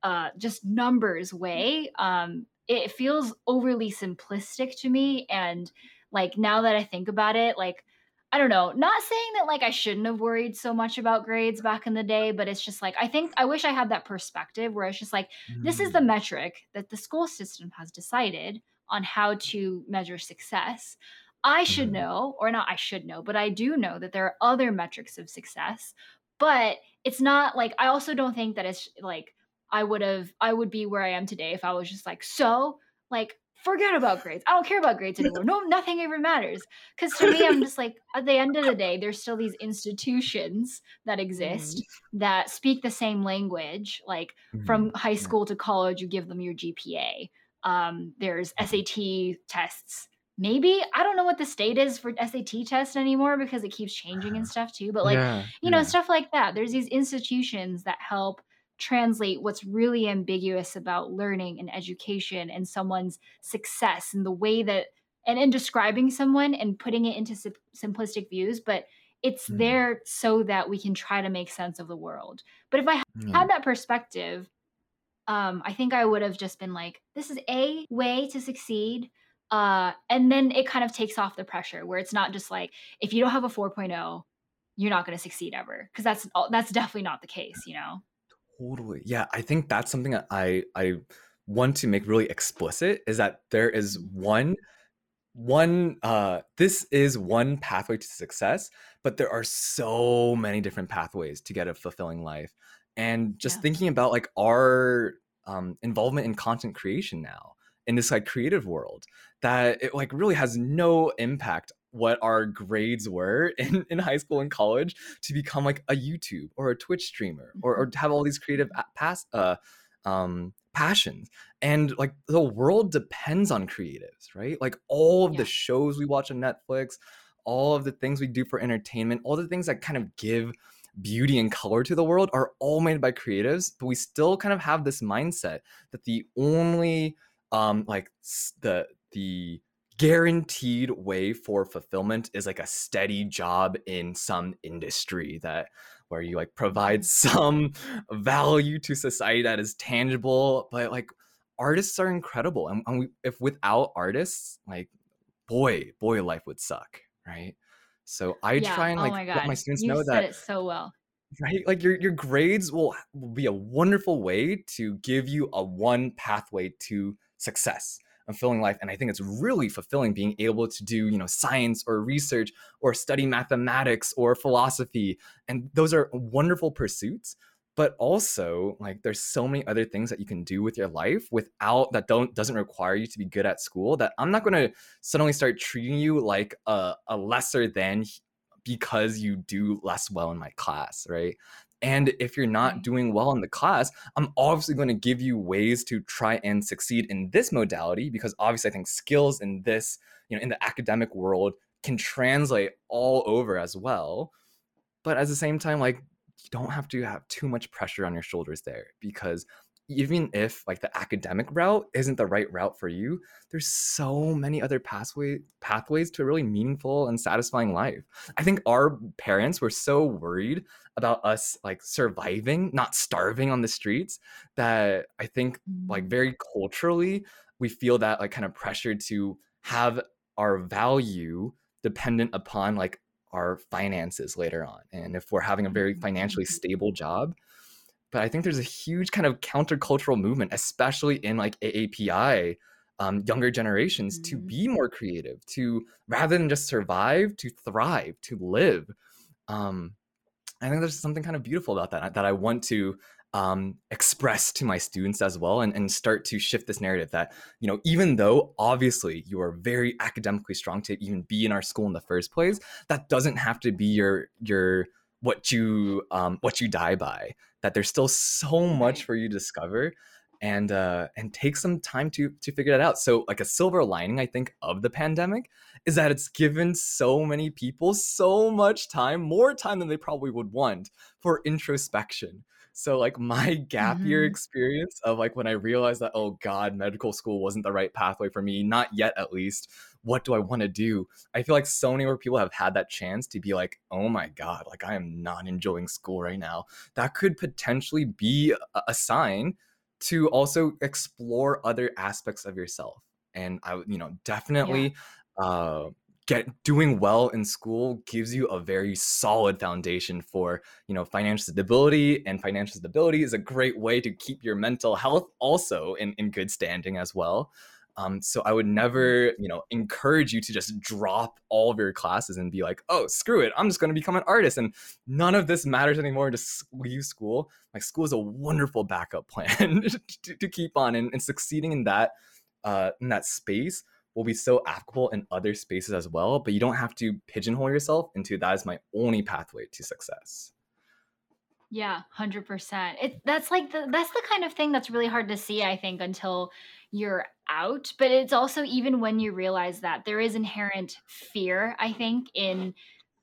uh, just numbers way, um, it feels overly simplistic to me. And like now that I think about it, like I don't know, not saying that like I shouldn't have worried so much about grades back in the day, but it's just like I think I wish I had that perspective where it's just like this is the Mm. metric that the school system has decided on how to measure success. I should Mhm. know, or not I should know, but I do know that there are other metrics of success. But it's not like I also don't think that it's like I would have I would be where I am today if I was just like, "So, like, forget about grades. I don't care about grades anymore. No, nothing even matters." Because to me, I'm just like, at the end of the day, there's still these institutions that exist that speak the same language. Like from Mhm. high school to college, you give them your GPA. Um, there's Mhm. SAT tests. Maybe I don't know what the state is for SAT tests anymore because it keeps changing and stuff too. But like, Yeah. you know, Yeah. stuff like that. There's these institutions that help translate what's really ambiguous about learning and education and someone's success and the way that and in describing someone and putting it into sim- simplistic views but it's Mm. there so that we can try to make sense of the world but if i Yeah. had that perspective um i think i would have just been like this is a way to succeed uh and then it kind of takes off the pressure where it's not just like if you don't have a 4.0 you're not going to succeed ever because that's that's definitely not the case you know Totally. Yeah, I think that's something that I I want to make really explicit is that there is one one uh this is one pathway to success, but there are so many different pathways to get a fulfilling life. And just yeah thinking about like our um involvement in content creation now in this like creative world that it like really has no impact what our grades were in, in high school and college to become like a YouTube or a Twitch streamer or, or Mhm. to have all these creative past uh um passions. And like the world depends on creatives right? Like all of the shows we watch on netflix all of the things we do for entertainment all the things that kind of give beauty and color to the world are all made by creatives but we still kind of have this mindset that the only um like the the guaranteed way for fulfillment is like a steady job in some industry that where you like provide some value to society that is tangible but like artists are incredible and, and we, if without artists like boy boy life would suck right? So i yeah. try and oh like my let my students you know said that it so well. Right? Like your your grades will, will be a wonderful way to give you a one pathway to success fulfilling life and i think it's really fulfilling being able to do you know science or research or study mathematics or philosophy and those are wonderful pursuits but also like there's so many other things that you can do with your life without that don't doesn't require you to be good at school that i'm not going to suddenly start treating you like a, a lesser than because you do less well in my class, right? And if you're not mm-hmm. doing well in the class, I'm obviously going to give you ways to try and succeed in this modality because obviously I think skills in this, you know, in the academic world can translate all over as well. But at the same time, like you don't have to have too much pressure on your shoulders there because even if like the academic route isn't the right route for you, there's so many other pathway pathways to a really meaningful and satisfying life. I think our parents were so worried about us like surviving, not starving on the streets, that I think like Mhm. very culturally we feel that like kind of pressure to have our value dependent upon like our finances later on and if we're having a very financially Mhm. stable job but I think there's a huge kind of countercultural movement, especially in like AAPI, um, younger generations, to Mhm. be more creative, to rather than just survive, to thrive, to live. Um, I think there's something kind of beautiful about that that I want to um, express to my students as well, and, and start to shift this narrative that you know even though obviously you are very academically strong to even be in our school in the first place, that doesn't have to be your your what you um, what you die by. That there's still so much for you to discover, and uh, and take some time to to figure that out. So like a silver lining, I think, of the pandemic is that it's given so many people so much time, more time than they probably would want for introspection. So like my gap year Mm-hmm. experience of like when I realized that oh god, medical school wasn't the right pathway for me, not yet at least. What do I want to do? I feel like so many more people have had that chance to be like, "Oh my god, like I am not enjoying school right now." That could potentially be a, sign to also explore other aspects of yourself. And I you know, Yeah. definitely uh get doing well in school gives you a very solid foundation for you know financial stability and financial stability is a great way to keep your mental health also in, in good standing as well um, so i would Mhm. never you know encourage you to just drop all of your classes and be like oh screw it i'm just going to become an artist and none of this matters anymore just leave school like school is a wonderful backup plan to, to keep on and, and succeeding in that uh, in that space will be so applicable in other spaces as well, but you don't have to pigeonhole yourself into that is my only pathway to success. Yeah, 100%. It that's like the that's the kind of thing that's really hard to see I think until you're out, but it's also even when you realize that there is inherent fear I think in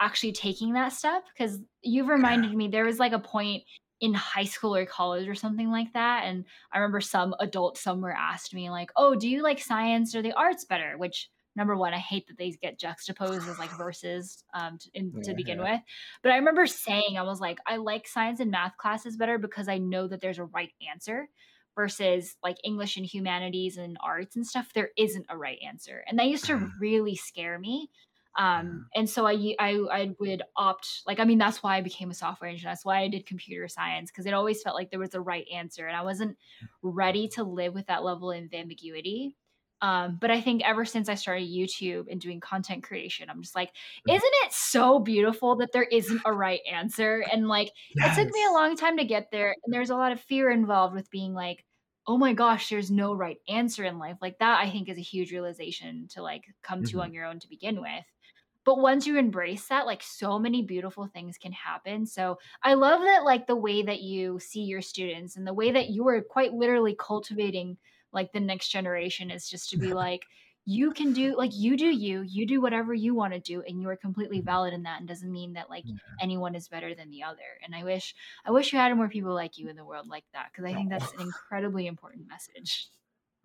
actually taking that step because you've reminded me there was like a point in high school or college or something like that and I remember some adult somewhere asked me like, "Oh, do you like science or the arts better?" which number one, I hate that they get juxtaposed as like verses um, to, in, to begin Yeah. with. But I remember saying, I was like, I like science and math classes better because I know that there's a right answer versus like English and humanities and arts and stuff. There isn't a right answer. And that used to really scare me. Um, and so I, I, I would opt, like, I mean, that's why I became a software engineer. That's why I did computer science because it always felt like there was a right answer. And I wasn't ready to live with that level of ambiguity. Um, but I think ever since I started YouTube and doing content creation, I'm just like, Mhm. isn't it so beautiful that there isn't a right answer? And like, it took me a long time to get there. And there's a lot of fear involved with being like, oh my gosh, there's no right answer in life. Like, that I think is a huge realization to like come to Mhm. on your own to begin with. But once you embrace that, like, so many beautiful things can happen. So I love that, like, the way that you see your students and the way that you are quite literally cultivating like the next generation is just to be like, you can do like you do you you do whatever you want to do and you are completely valid in that and doesn't mean that like Yeah. anyone is better than the other and i wish i wish you had more people like you in the world like that because i think that's an Oh. incredibly important message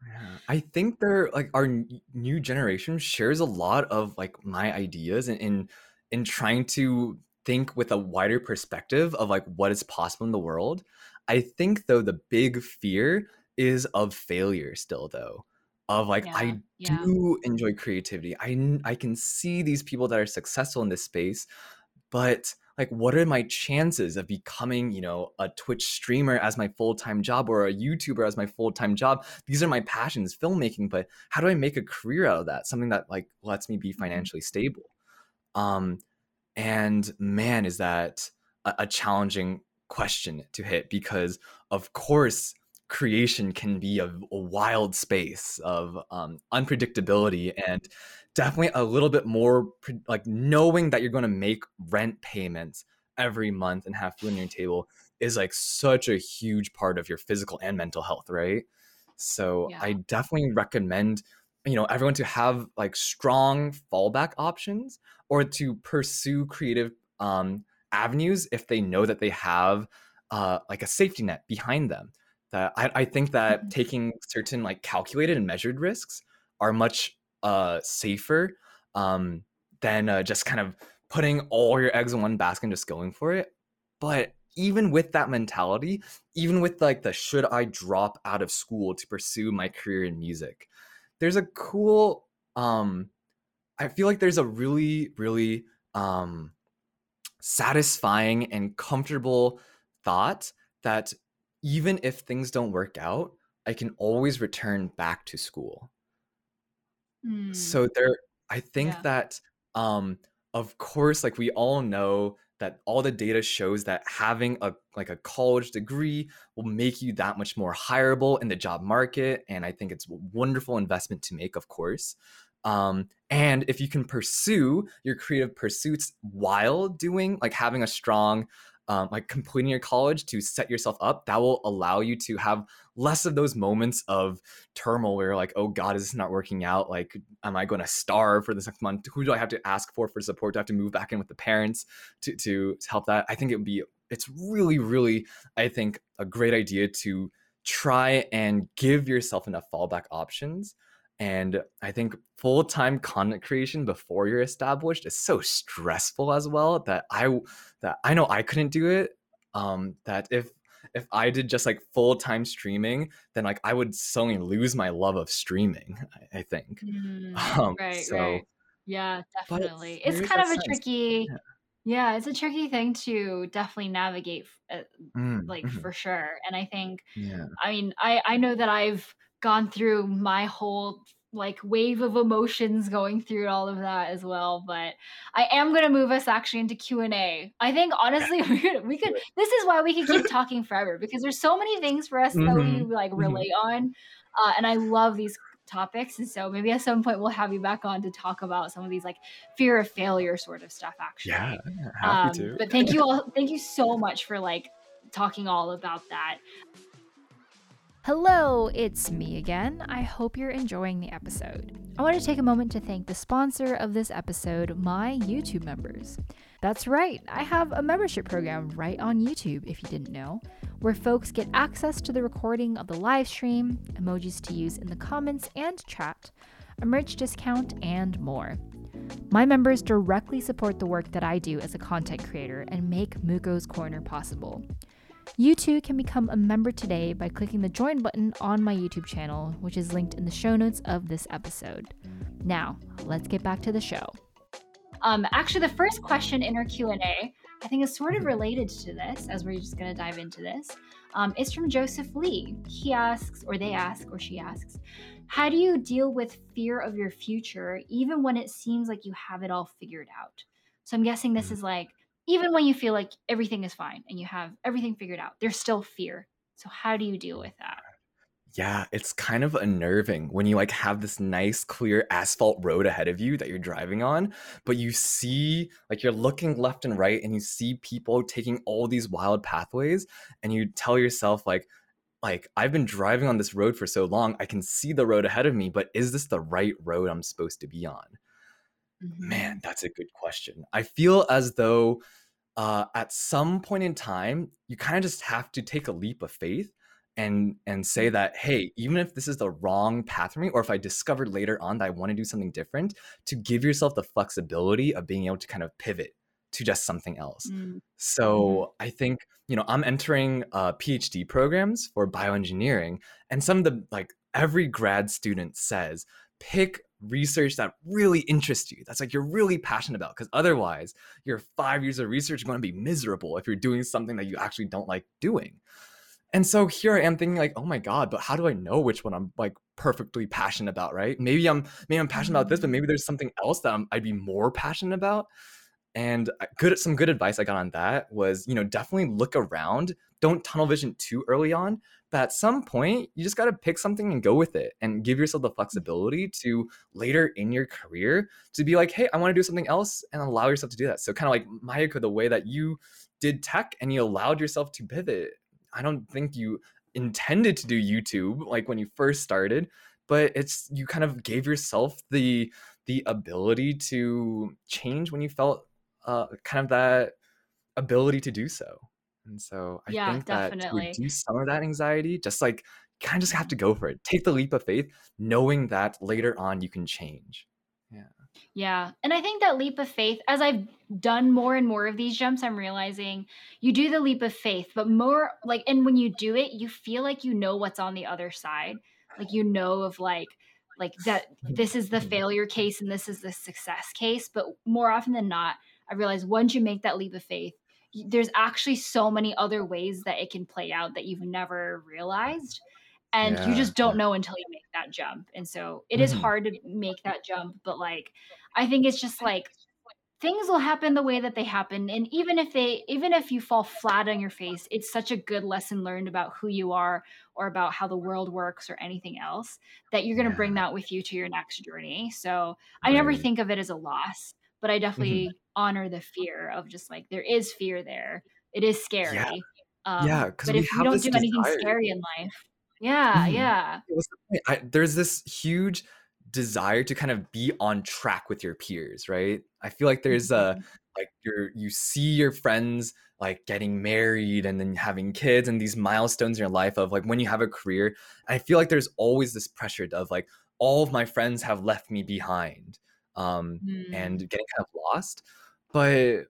Yeah. I think they're like our new generation shares a lot of like my ideas in in, in trying to think with a wider perspective of like what is possible in the world. I think though the big fear is of failure still though. Of like yeah I yeah do enjoy creativity. i i can see these people that are successful in this space, but like what are my chances of becoming you know a twitch streamer as my full-time job or a youtuber as my full-time job these are my passions filmmaking but how do i make a career out of that something that like lets me be Mhm. financially stable um and man is that a, a challenging question to hit because of course creation can be a, a wild space of um, unpredictability and definitely a little bit more pre- like knowing that you're going to make rent payments every month and have food on your table is like such a huge part of your physical and mental health right? So i definitely recommend you know everyone to have like strong fallback options or to pursue creative um, avenues if they know that they have uh, like a safety net behind them that I, I think that Mhm. taking certain like calculated and measured risks are much uh safer um than uh, just kind of putting all your eggs in one basket and just going for it but even with that mentality even with like the should i drop out of school to pursue my career in music there's a cool um i feel like there's a really really um satisfying and comfortable thought that even if things don't work out i can always return back to school. Mm, so there i think yeah. that um of course like we all know that all the data shows that having a like a college degree will make you that much more hireable in the job market and i think it's a wonderful investment to make of course. Um and if you can pursue your creative pursuits while doing like having a strong um, like completing your college to set yourself up, that will allow you to have less of those moments of turmoil where you're like, oh God, is this not working out? Like, am I going to starve for this next month? Who do I have to ask for for support? Do I have to move back in with the parents to, to help that? I think it would be, it's really, really, I think, a great idea to try and give yourself enough fallback options and I think full time content creation before you're established is so stressful as well that I that I know I couldn't do it. Um, that if if I did just like full time streaming, then like I would suddenly lose my love of streaming. I, I think. Mm, um, right. So, right. Yeah, definitely. It's kind of a sense. tricky. Yeah. yeah. it's a tricky thing to definitely navigate, uh, mm, like mm-hmm. for sure. And I think, yeah. I mean, I I know that I've gone through my whole like wave of emotions going through all of that as well but i am going to move us actually into q&a i think honestly we could, we could this is why we could keep talking forever because there's so many things for us mm-hmm. that we mm-hmm. like relate mm-hmm. on uh, and i love these topics and so maybe at some point we'll have you back on to talk about some of these like fear of failure sort of stuff actually yeah happy um, to. but thank you all thank you so much for like talking all about that Hello, it's me again. I hope you're enjoying the episode. I want to take a moment to thank the sponsor of this episode, my YouTube members. That's right, I have a membership program right on YouTube, if you didn't know, where folks get access to the recording of the live stream, emojis to use in the comments and chat, a merch discount, and more. My members directly support the work that I do as a content creator and make Mayuko's Corner possible. You too can become a member today by clicking the join button on my YouTube channel, which is linked in the show notes of this episode. Now, let's get back to the show. Um, actually, the first question in our Q and A, I think, is sort of related to this, as we're just going to dive into this. Um, it's from Joseph Lee. He asks, or they ask, or she asks, how do you deal with fear of your future, even when it seems like you have it all figured out? So I'm guessing this is like even when you feel like everything is fine and you have everything figured out, there's still fear. So how do you deal with that? Yeah, it's kind of unnerving when you like have this nice clear asphalt road ahead of you that you're driving on, but you see like you're looking left and right and you see people taking all these wild pathways and you tell yourself like like I've been driving on this road for so long, I can see the road ahead of me, but is this the right road I'm supposed to be on? Mm-hmm. Man, that's a good question. I feel as though uh, at some point in time, you kind of just have to take a leap of faith and and say mm-hmm. that hey even if this is the wrong path for me or if i discover later on that i want to do something different to give yourself the flexibility of being able to kind of pivot to just something else mm-hmm. so mm-hmm. i think you know i'm entering uh, phd programs for bioengineering and some of the like every grad student says pick research that really interests you that's like you're really passionate about because otherwise your five years of research are going to be miserable if you're doing something that you actually don't like doing. And so here i am thinking like oh my god but how do i know which one i'm like perfectly passionate about right? Maybe i'm maybe i'm passionate about this but mm. maybe there's something else that I'm, i'd be more passionate about. And good some good advice i got on that was you know definitely look around don't tunnel vision too early on but at some point you just got to pick something and go with it and give yourself the flexibility to later in your career to be like hey i want to do something else and allow yourself to do that. So kind of like mayuko the way that you did tech and you allowed yourself to pivot. I don't think you intended to do youtube like when you first started but it's you kind of gave yourself the the ability to change when you felt uh, kind of that ability to do so and so I yeah, think that to reduce some of that anxiety, just like kind of just have to go for it. Take the leap of faith, knowing that later on you can change. Yeah. Yeah. And I think that leap of faith, as I've done more and more of these jumps, I'm realizing you do the leap of faith, but more like, and when you do it, you feel like you know what's on the other side. Like you know of like, like that this is the failure case and this is the success case. But more often than not, I realize once you make that leap of faith, there's actually so many other ways that it can play out that you've never realized and yeah. you just don't know until you make that jump and so it mm-hmm. is hard to make that jump but like i think it's just like things will happen the way that they happen and even if they even if you fall flat on your face it's such a good lesson learned about who you are or about how the world works or anything else that you're going to yeah. bring that with you to your next journey so i never think of it as a loss but I mm-hmm. definitely mm-hmm. honor the fear of just like there is fear there, it is scary. Yeah. Um, Yeah, but if you don't do anything scary in life, yeah, Mhm. yeah. The? I, there's this huge desire to kind of be on track with your peers, right? I feel like there's a Mhm. like you're you see your friends like getting married and then having kids and these milestones in your life of like when you have a career. I feel like there's always this pressure of like all of my friends have left me behind um and Mm, getting kind of lost. But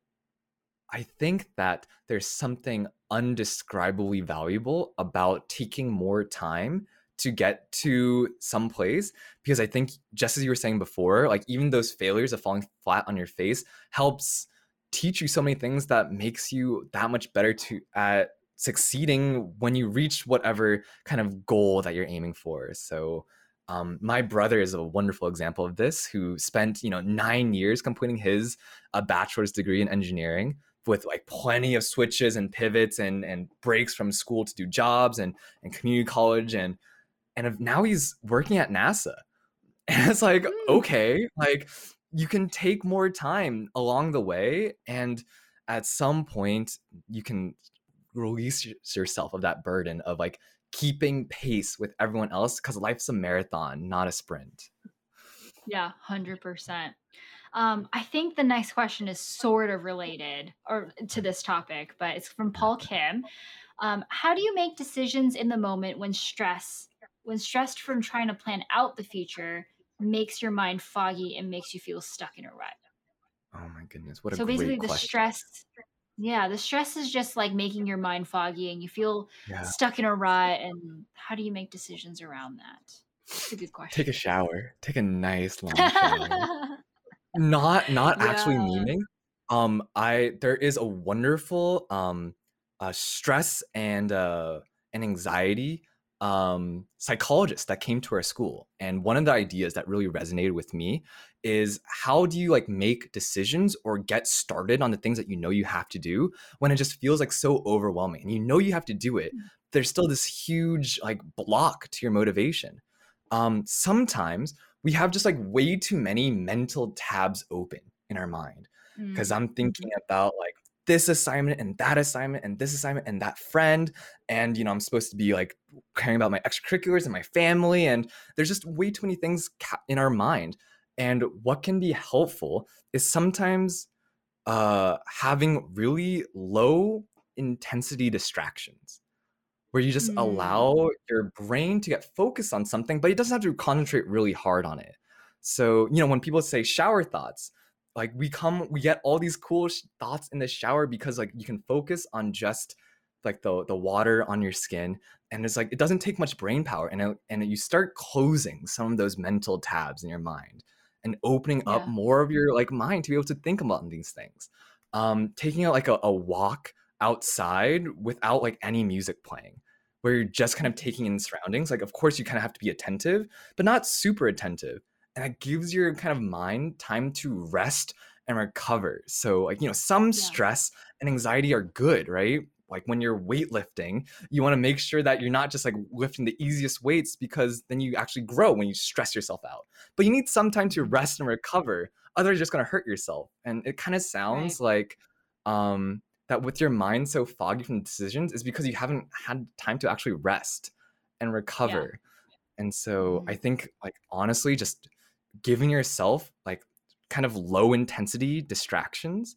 I think that there's something undescribably valuable about taking more time to get to some place because I think just as you were saying before, like even those failures of falling flat on your face helps teach you so many things that makes you that much better to at succeeding when you reach whatever kind of goal that you're aiming for. So um, my brother is a wonderful example of this who spent you know nine years completing his a bachelor's degree in engineering with like plenty of switches and pivots and and breaks from school to do jobs and and community college and and now he's working at NASA. And it's like, mm, okay, like you can take more time along the way and at some point you can release yourself of that burden of like keeping pace with everyone else because life's a marathon, not a sprint. yeah, hundred percent. Um, I think the next question is sort of related or to this topic, but it's from Paul Kim. Um, how do you make decisions in the moment when stress, when stressed from trying to plan out the future, makes your mind foggy and makes you feel stuck in a rut? Oh my goodness, what a So basically, the question. stress, yeah, the stress is just like making your mind foggy and you feel Yeah. stuck in a rut. And how do you make decisions around that? It's a good question. Take a shower. Take a nice long shower. not not actually yeah. memeing um i there is a wonderful um uh stress and uh and anxiety um psychologist that came to our school. And one of the ideas that really resonated with me is how do you like make decisions or get started on the things that you know you have to do when it just feels like so overwhelming and you know you have to do it there's still this huge like block to your motivation. Um sometimes we have just like way too many mental tabs open in our mind because Mm, I'm thinking about like this assignment and that assignment and this assignment and that friend. And you know I'm supposed to be like caring about my extracurriculars and my family. And there's just way too many things in our mind. And what can be helpful is sometimes uh having really low intensity distractions where you just Mm, allow your brain to get focused on something, but it doesn't have to concentrate really hard on it. So, you know, when people say shower thoughts, like we come, we get all these cool sh- thoughts in the shower because like you can focus on just like the the water on your skin, and it's like it doesn't take much brain power, and it, and you start closing some of those mental tabs in your mind and opening up more of your like mind to be able to think about these things. Um, taking out like a, a walk outside without like any music playing where you're just kind of taking in surroundings like of course you kind of have to be attentive but not super attentive and it gives your kind of mind time to rest and recover so like you know some Yeah. stress and anxiety are good right like when you're weightlifting you want to make sure that you're not just like lifting the easiest weights because then you actually grow when you stress yourself out but you need some time to rest and recover otherwise you're just going to hurt yourself and it kind of Right. sounds like um that with your mind so foggy from decisions is because you haven't had time to actually rest and Yeah. recover. And so I Mhm. think like honestly just giving yourself like kind of low intensity distractions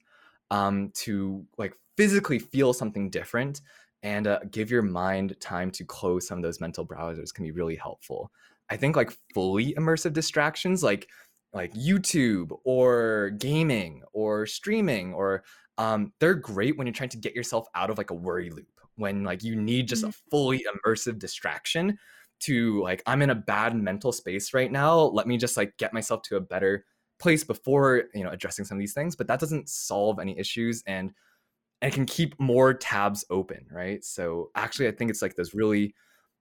um to like physically feel something different and uh, give your mind time to close some of those mental browsers can be really helpful. I think like fully immersive distractions like like YouTube or gaming or streaming or um, they're great when you're trying to get yourself out of like a worry loop when like you need just a Mhm. fully immersive distraction to like i'm in a bad mental space right now let me just like get myself to a better place before you know addressing some of these things but that doesn't solve any issues and and it can keep more tabs open right? So actually i think it's like those really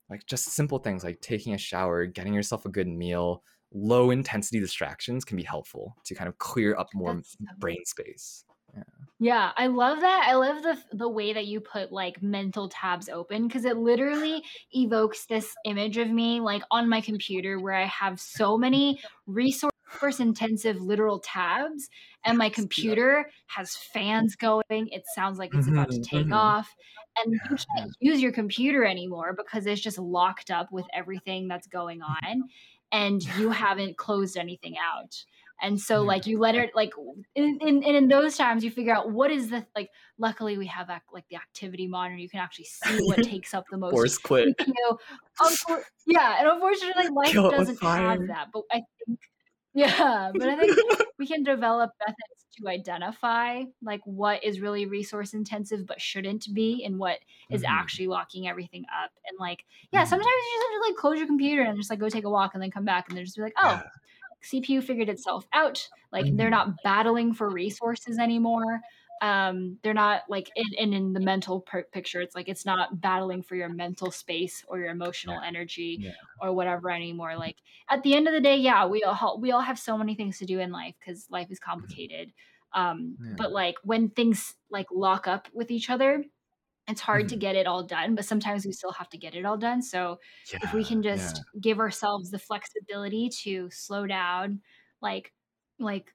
like just simple things like taking a shower getting yourself a good meal low intensity distractions can be helpful to kind of clear up more That's brain space yeah Yeah, I love that. I love the the way that you put like mental tabs open because it literally evokes this image of me like on my computer where I have so many resource intensive literal tabs and my computer has fans going it sounds like it's about to mm-hmm, take mm-hmm. off and you can't use your computer anymore because it's just locked up with everything that's going on and you haven't closed anything out and so like you let it like in, in in those times you figure out what is the like luckily we have like the activity monitor you can actually see what takes up the most force quit you know unfor- yeah and unfortunately life doesn't have that but i think yeah but i think we can develop methods to identify like what is really resource intensive but shouldn't be and what is mm-hmm. actually locking everything up and like yeah mm-hmm. sometimes you just have to like close your computer and just like go take a walk and then come back and then just be like oh yeah. CPU figured itself out. Like mm-hmm. they're not battling for resources anymore. Um, they're not like in, in, in the mental per- picture. It's like it's not battling for your mental space or your emotional yeah. energy yeah. or whatever anymore. Like at the end of the day, yeah, we all we all have so many things to do in life because life is mm-hmm. complicated. Um, yeah. But like when things like lock up with each other, it's hard mm-hmm. to get it all done but sometimes we still have to get it all done so yeah, if we can just yeah. give ourselves the flexibility to slow down like like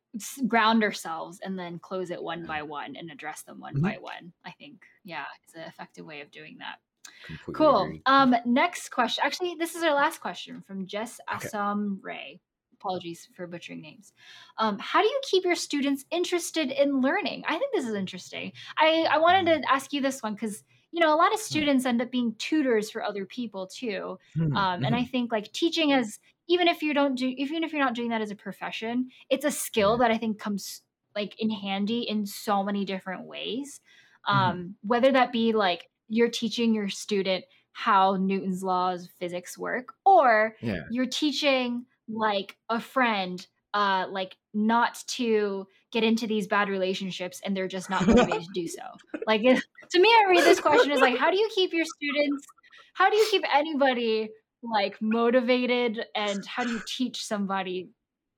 ground ourselves and then close it one by one and address them one mm-hmm. by one i think yeah it's an effective way of doing that Completely cool um next question actually this is our last question from jess okay. assam ray apologies for butchering names. Um, how do you keep your students interested in learning? I think this is interesting. I, I wanted to ask you this one because you know a lot of hmm. students end up being tutors for other people too, hmm, um, and I mm-hmm. think like teaching as even if you don't do even if you're not doing that as a profession, it's a skill that I think comes like in handy in so many different ways. Mm-hmm. Um, whether that be like you're teaching your student how Newton's laws of physics work, or yeah. you're teaching like a friend uh like not to get into these bad relationships and they're just not motivated to do so. Like to me i read this question is like how do you keep your students how do you keep anybody like motivated and how do you teach somebody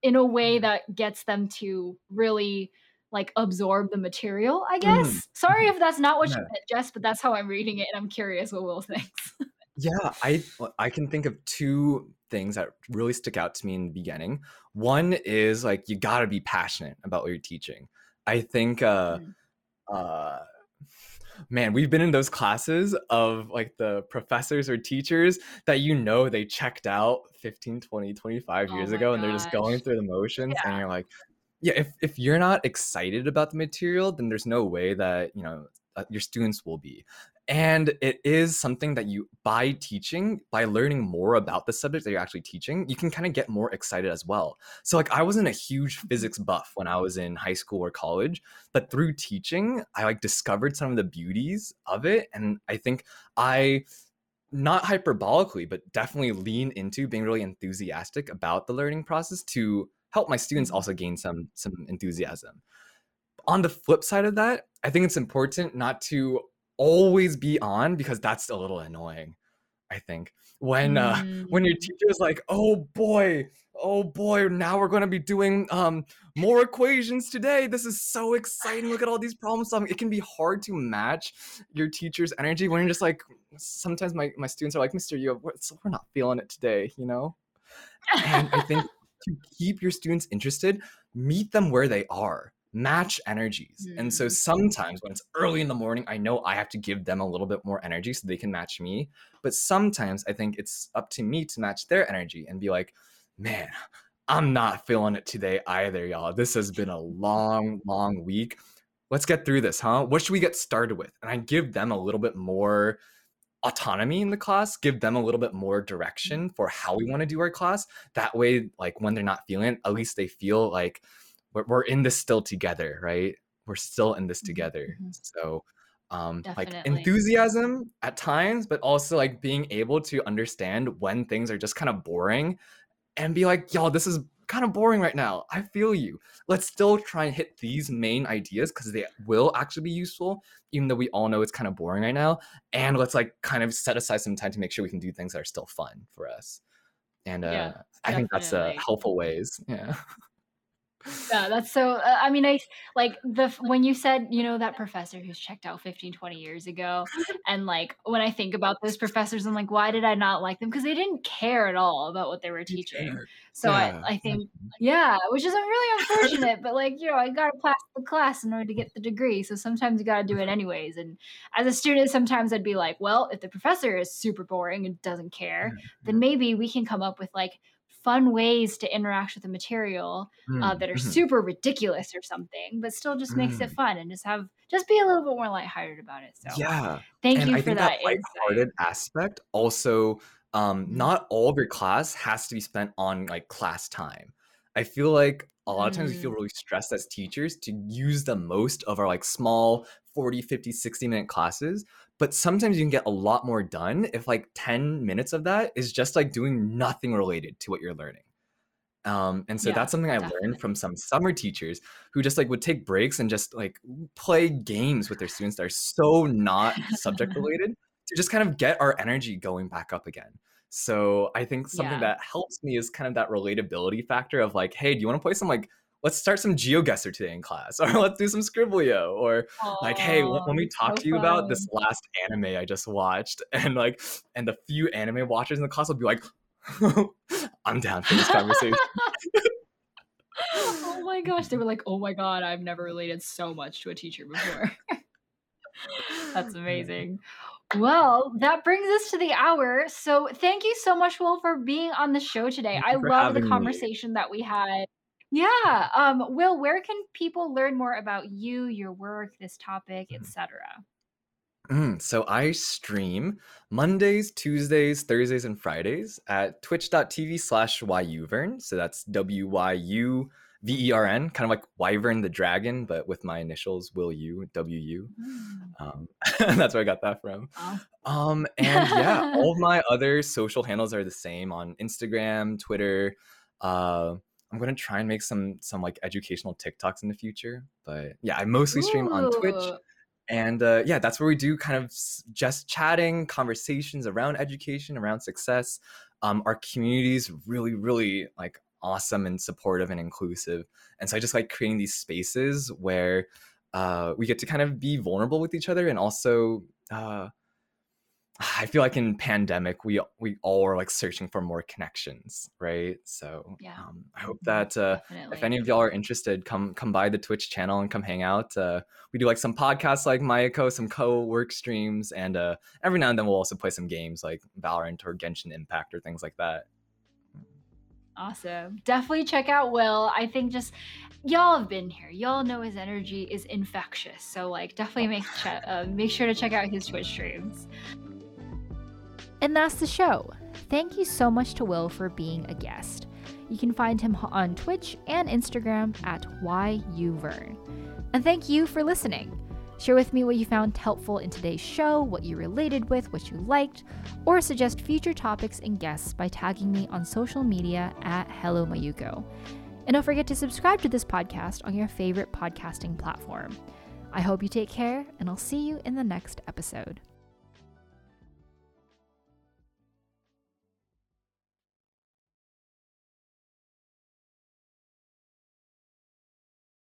in a way that gets them to really like absorb the material i guess? Mm. sorry if that's not what you meant jess but that's how i'm reading it and i'm curious what will thinks. Yeah i i can think of two things that really stick out to me in the beginning. One is like you got to be passionate about what you're teaching. I think uh mm. uh man, we've been in those classes of like the professors or teachers that you know they checked out 15, 20, 25 years oh ago gosh. and they're just going through the motions yeah. and you're like yeah, if if you're not excited about the material, then there's no way that, you know, uh, your students will be and it is something that you by teaching by learning more about the subject that you're actually teaching you can kind of get more excited as well so like i wasn't a huge mm-hmm. physics buff when i was in high school or college but through teaching i like discovered some of the beauties of it and i think i not hyperbolically but definitely lean into being really enthusiastic about the learning process to help my students mm-hmm. also gain some some enthusiasm on the flip side of that i think it's important not to always be on because that's a little annoying. I think when uh, when your mm. teacher is like, "Oh boy, oh boy, now we're going to be doing um more equations today. This is so exciting. Look at all these problems solving." It can be hard to match your teacher's energy when you're just like. Sometimes my my students are like, "Mr. you we're not feeling it today," you know. And I think to keep your students interested, meet them where they are match energies. Mm. And so mm. sometimes when it's early in the morning, I know I have to give them a little bit more energy so they can match me. But sometimes I think it's up to me to match their energy and be like, man, I'm not feeling it today either, y'all. This has been a long, long week. Let's get through this, huh? What should we get started with? And I give them a little bit more autonomy in the class, give them a little bit more direction for how we want to do our class. That way, like when they're not feeling it, at least they feel like, we're, we're in this still together, right? We're still in this mm-hmm, together. Mm-hmm. So um Definitely. like enthusiasm at times but also like being able to understand when things are just kind of boring and be like y'all this is kind of boring right now i feel you let's still try and hit these main ideas because they will actually be useful even though we all know it's kind of boring right now and let's like kind of set aside some time to make sure we can do things that are still fun for us and uh yeah, i think that's uh helpful ways yeah yeah, that's so. Uh, I mean, I like the when you said you know that professor who's checked out 15, 20 years ago, and like when I think about those professors, I'm like, why did I not like them? Because they didn't care at all about what they were teaching. So yeah. I, I think, mm-hmm. yeah, which is really unfortunate. but like you know, I got to pass the class in order to get the degree. So sometimes you got to do it mm-hmm. anyways. And as a student, sometimes I'd be like, well, if the professor is super boring and doesn't care, mm-hmm. then maybe we can come up with like fun ways to interact with the material mm, uh, that are mm-hmm. super ridiculous or something, but still just makes mm. it fun and just have just be a little bit more lighthearted about it. So yeah, thank and you I for that. that lighthearted aspect also. Um, not all of your class has to be spent on like class time. I feel like a lot of times we feel mm. really stressed as teachers to use the most of our like small 40, 50, 60 minute classes but sometimes you can get a lot more done if like 10 minutes of that is just like doing nothing related to what you're learning um, and so yeah, that's something i definitely. learned from some summer teachers who just like would take breaks and just like play games with their students that are so not subject related to just kind of get our energy going back up again so i think something yeah. that helps me is kind of that relatability factor of like hey do you want to play some like let's start some GeoGuessr today in class, or let's do some Skribbl.io, or Aww, like, hey, let, let me talk so to you fun. about this last anime I just watched, and like, and the few anime watchers in the class will be like, I'm down for this conversation. oh my gosh, they were like, oh my god, I've never related so much to a teacher before. That's amazing. Well, that brings us to the hour. So, thank you so much, Will, for being on the show today. I love the conversation me. that we had. Yeah. Um, Will, where can people learn more about you, your work, this topic, Mm. etc.? Mm, so I stream Mondays, Tuesdays, Thursdays, and Fridays at twitch.tv slash Wyuvern. So that's W Y U V E R N, kind of like Wyvern the Dragon, but with my initials, Will U, W U. Mm. Um, that's where I got that from. Um, and yeah, all my other social handles are the same on Instagram, Twitter, uh, I'm gonna try and make some some like educational TikToks in the future. But yeah, I mostly stream on Twitch, and uh, yeah, that's where we do kind of just chatting, conversations around education, around success. Um, our community is really, really like awesome and supportive and inclusive, and so I just like creating these spaces where uh, we get to kind of be vulnerable with each other and also uh, I feel like in pandemic we we all are like searching for more connections, right? So yeah. um, I hope that uh, if any of y'all are interested, come come by the Twitch channel and come hang out. Uh, we do like some podcasts like Mayuko, some co-work streams, and uh, every now and then we'll also play some games like Valorant or Genshin Impact or things like that. Awesome. Definitely check out Will. I think just y'all have been here. Y'all know his energy is infectious. So like definitely make ch- uh, make sure to check out his Twitch streams. And that's the show. Thank you so much to Will for being a guest. You can find him on Twitch and Instagram at Wyuvern. And thank you for listening. Share with me what you found helpful in today's show, what you related with, what you liked, or suggest future topics and guests by tagging me on social media at Hello Mayuko. And don't forget to subscribe to this podcast on your favorite podcasting platform. I hope you take care, and I'll see you in the next episode.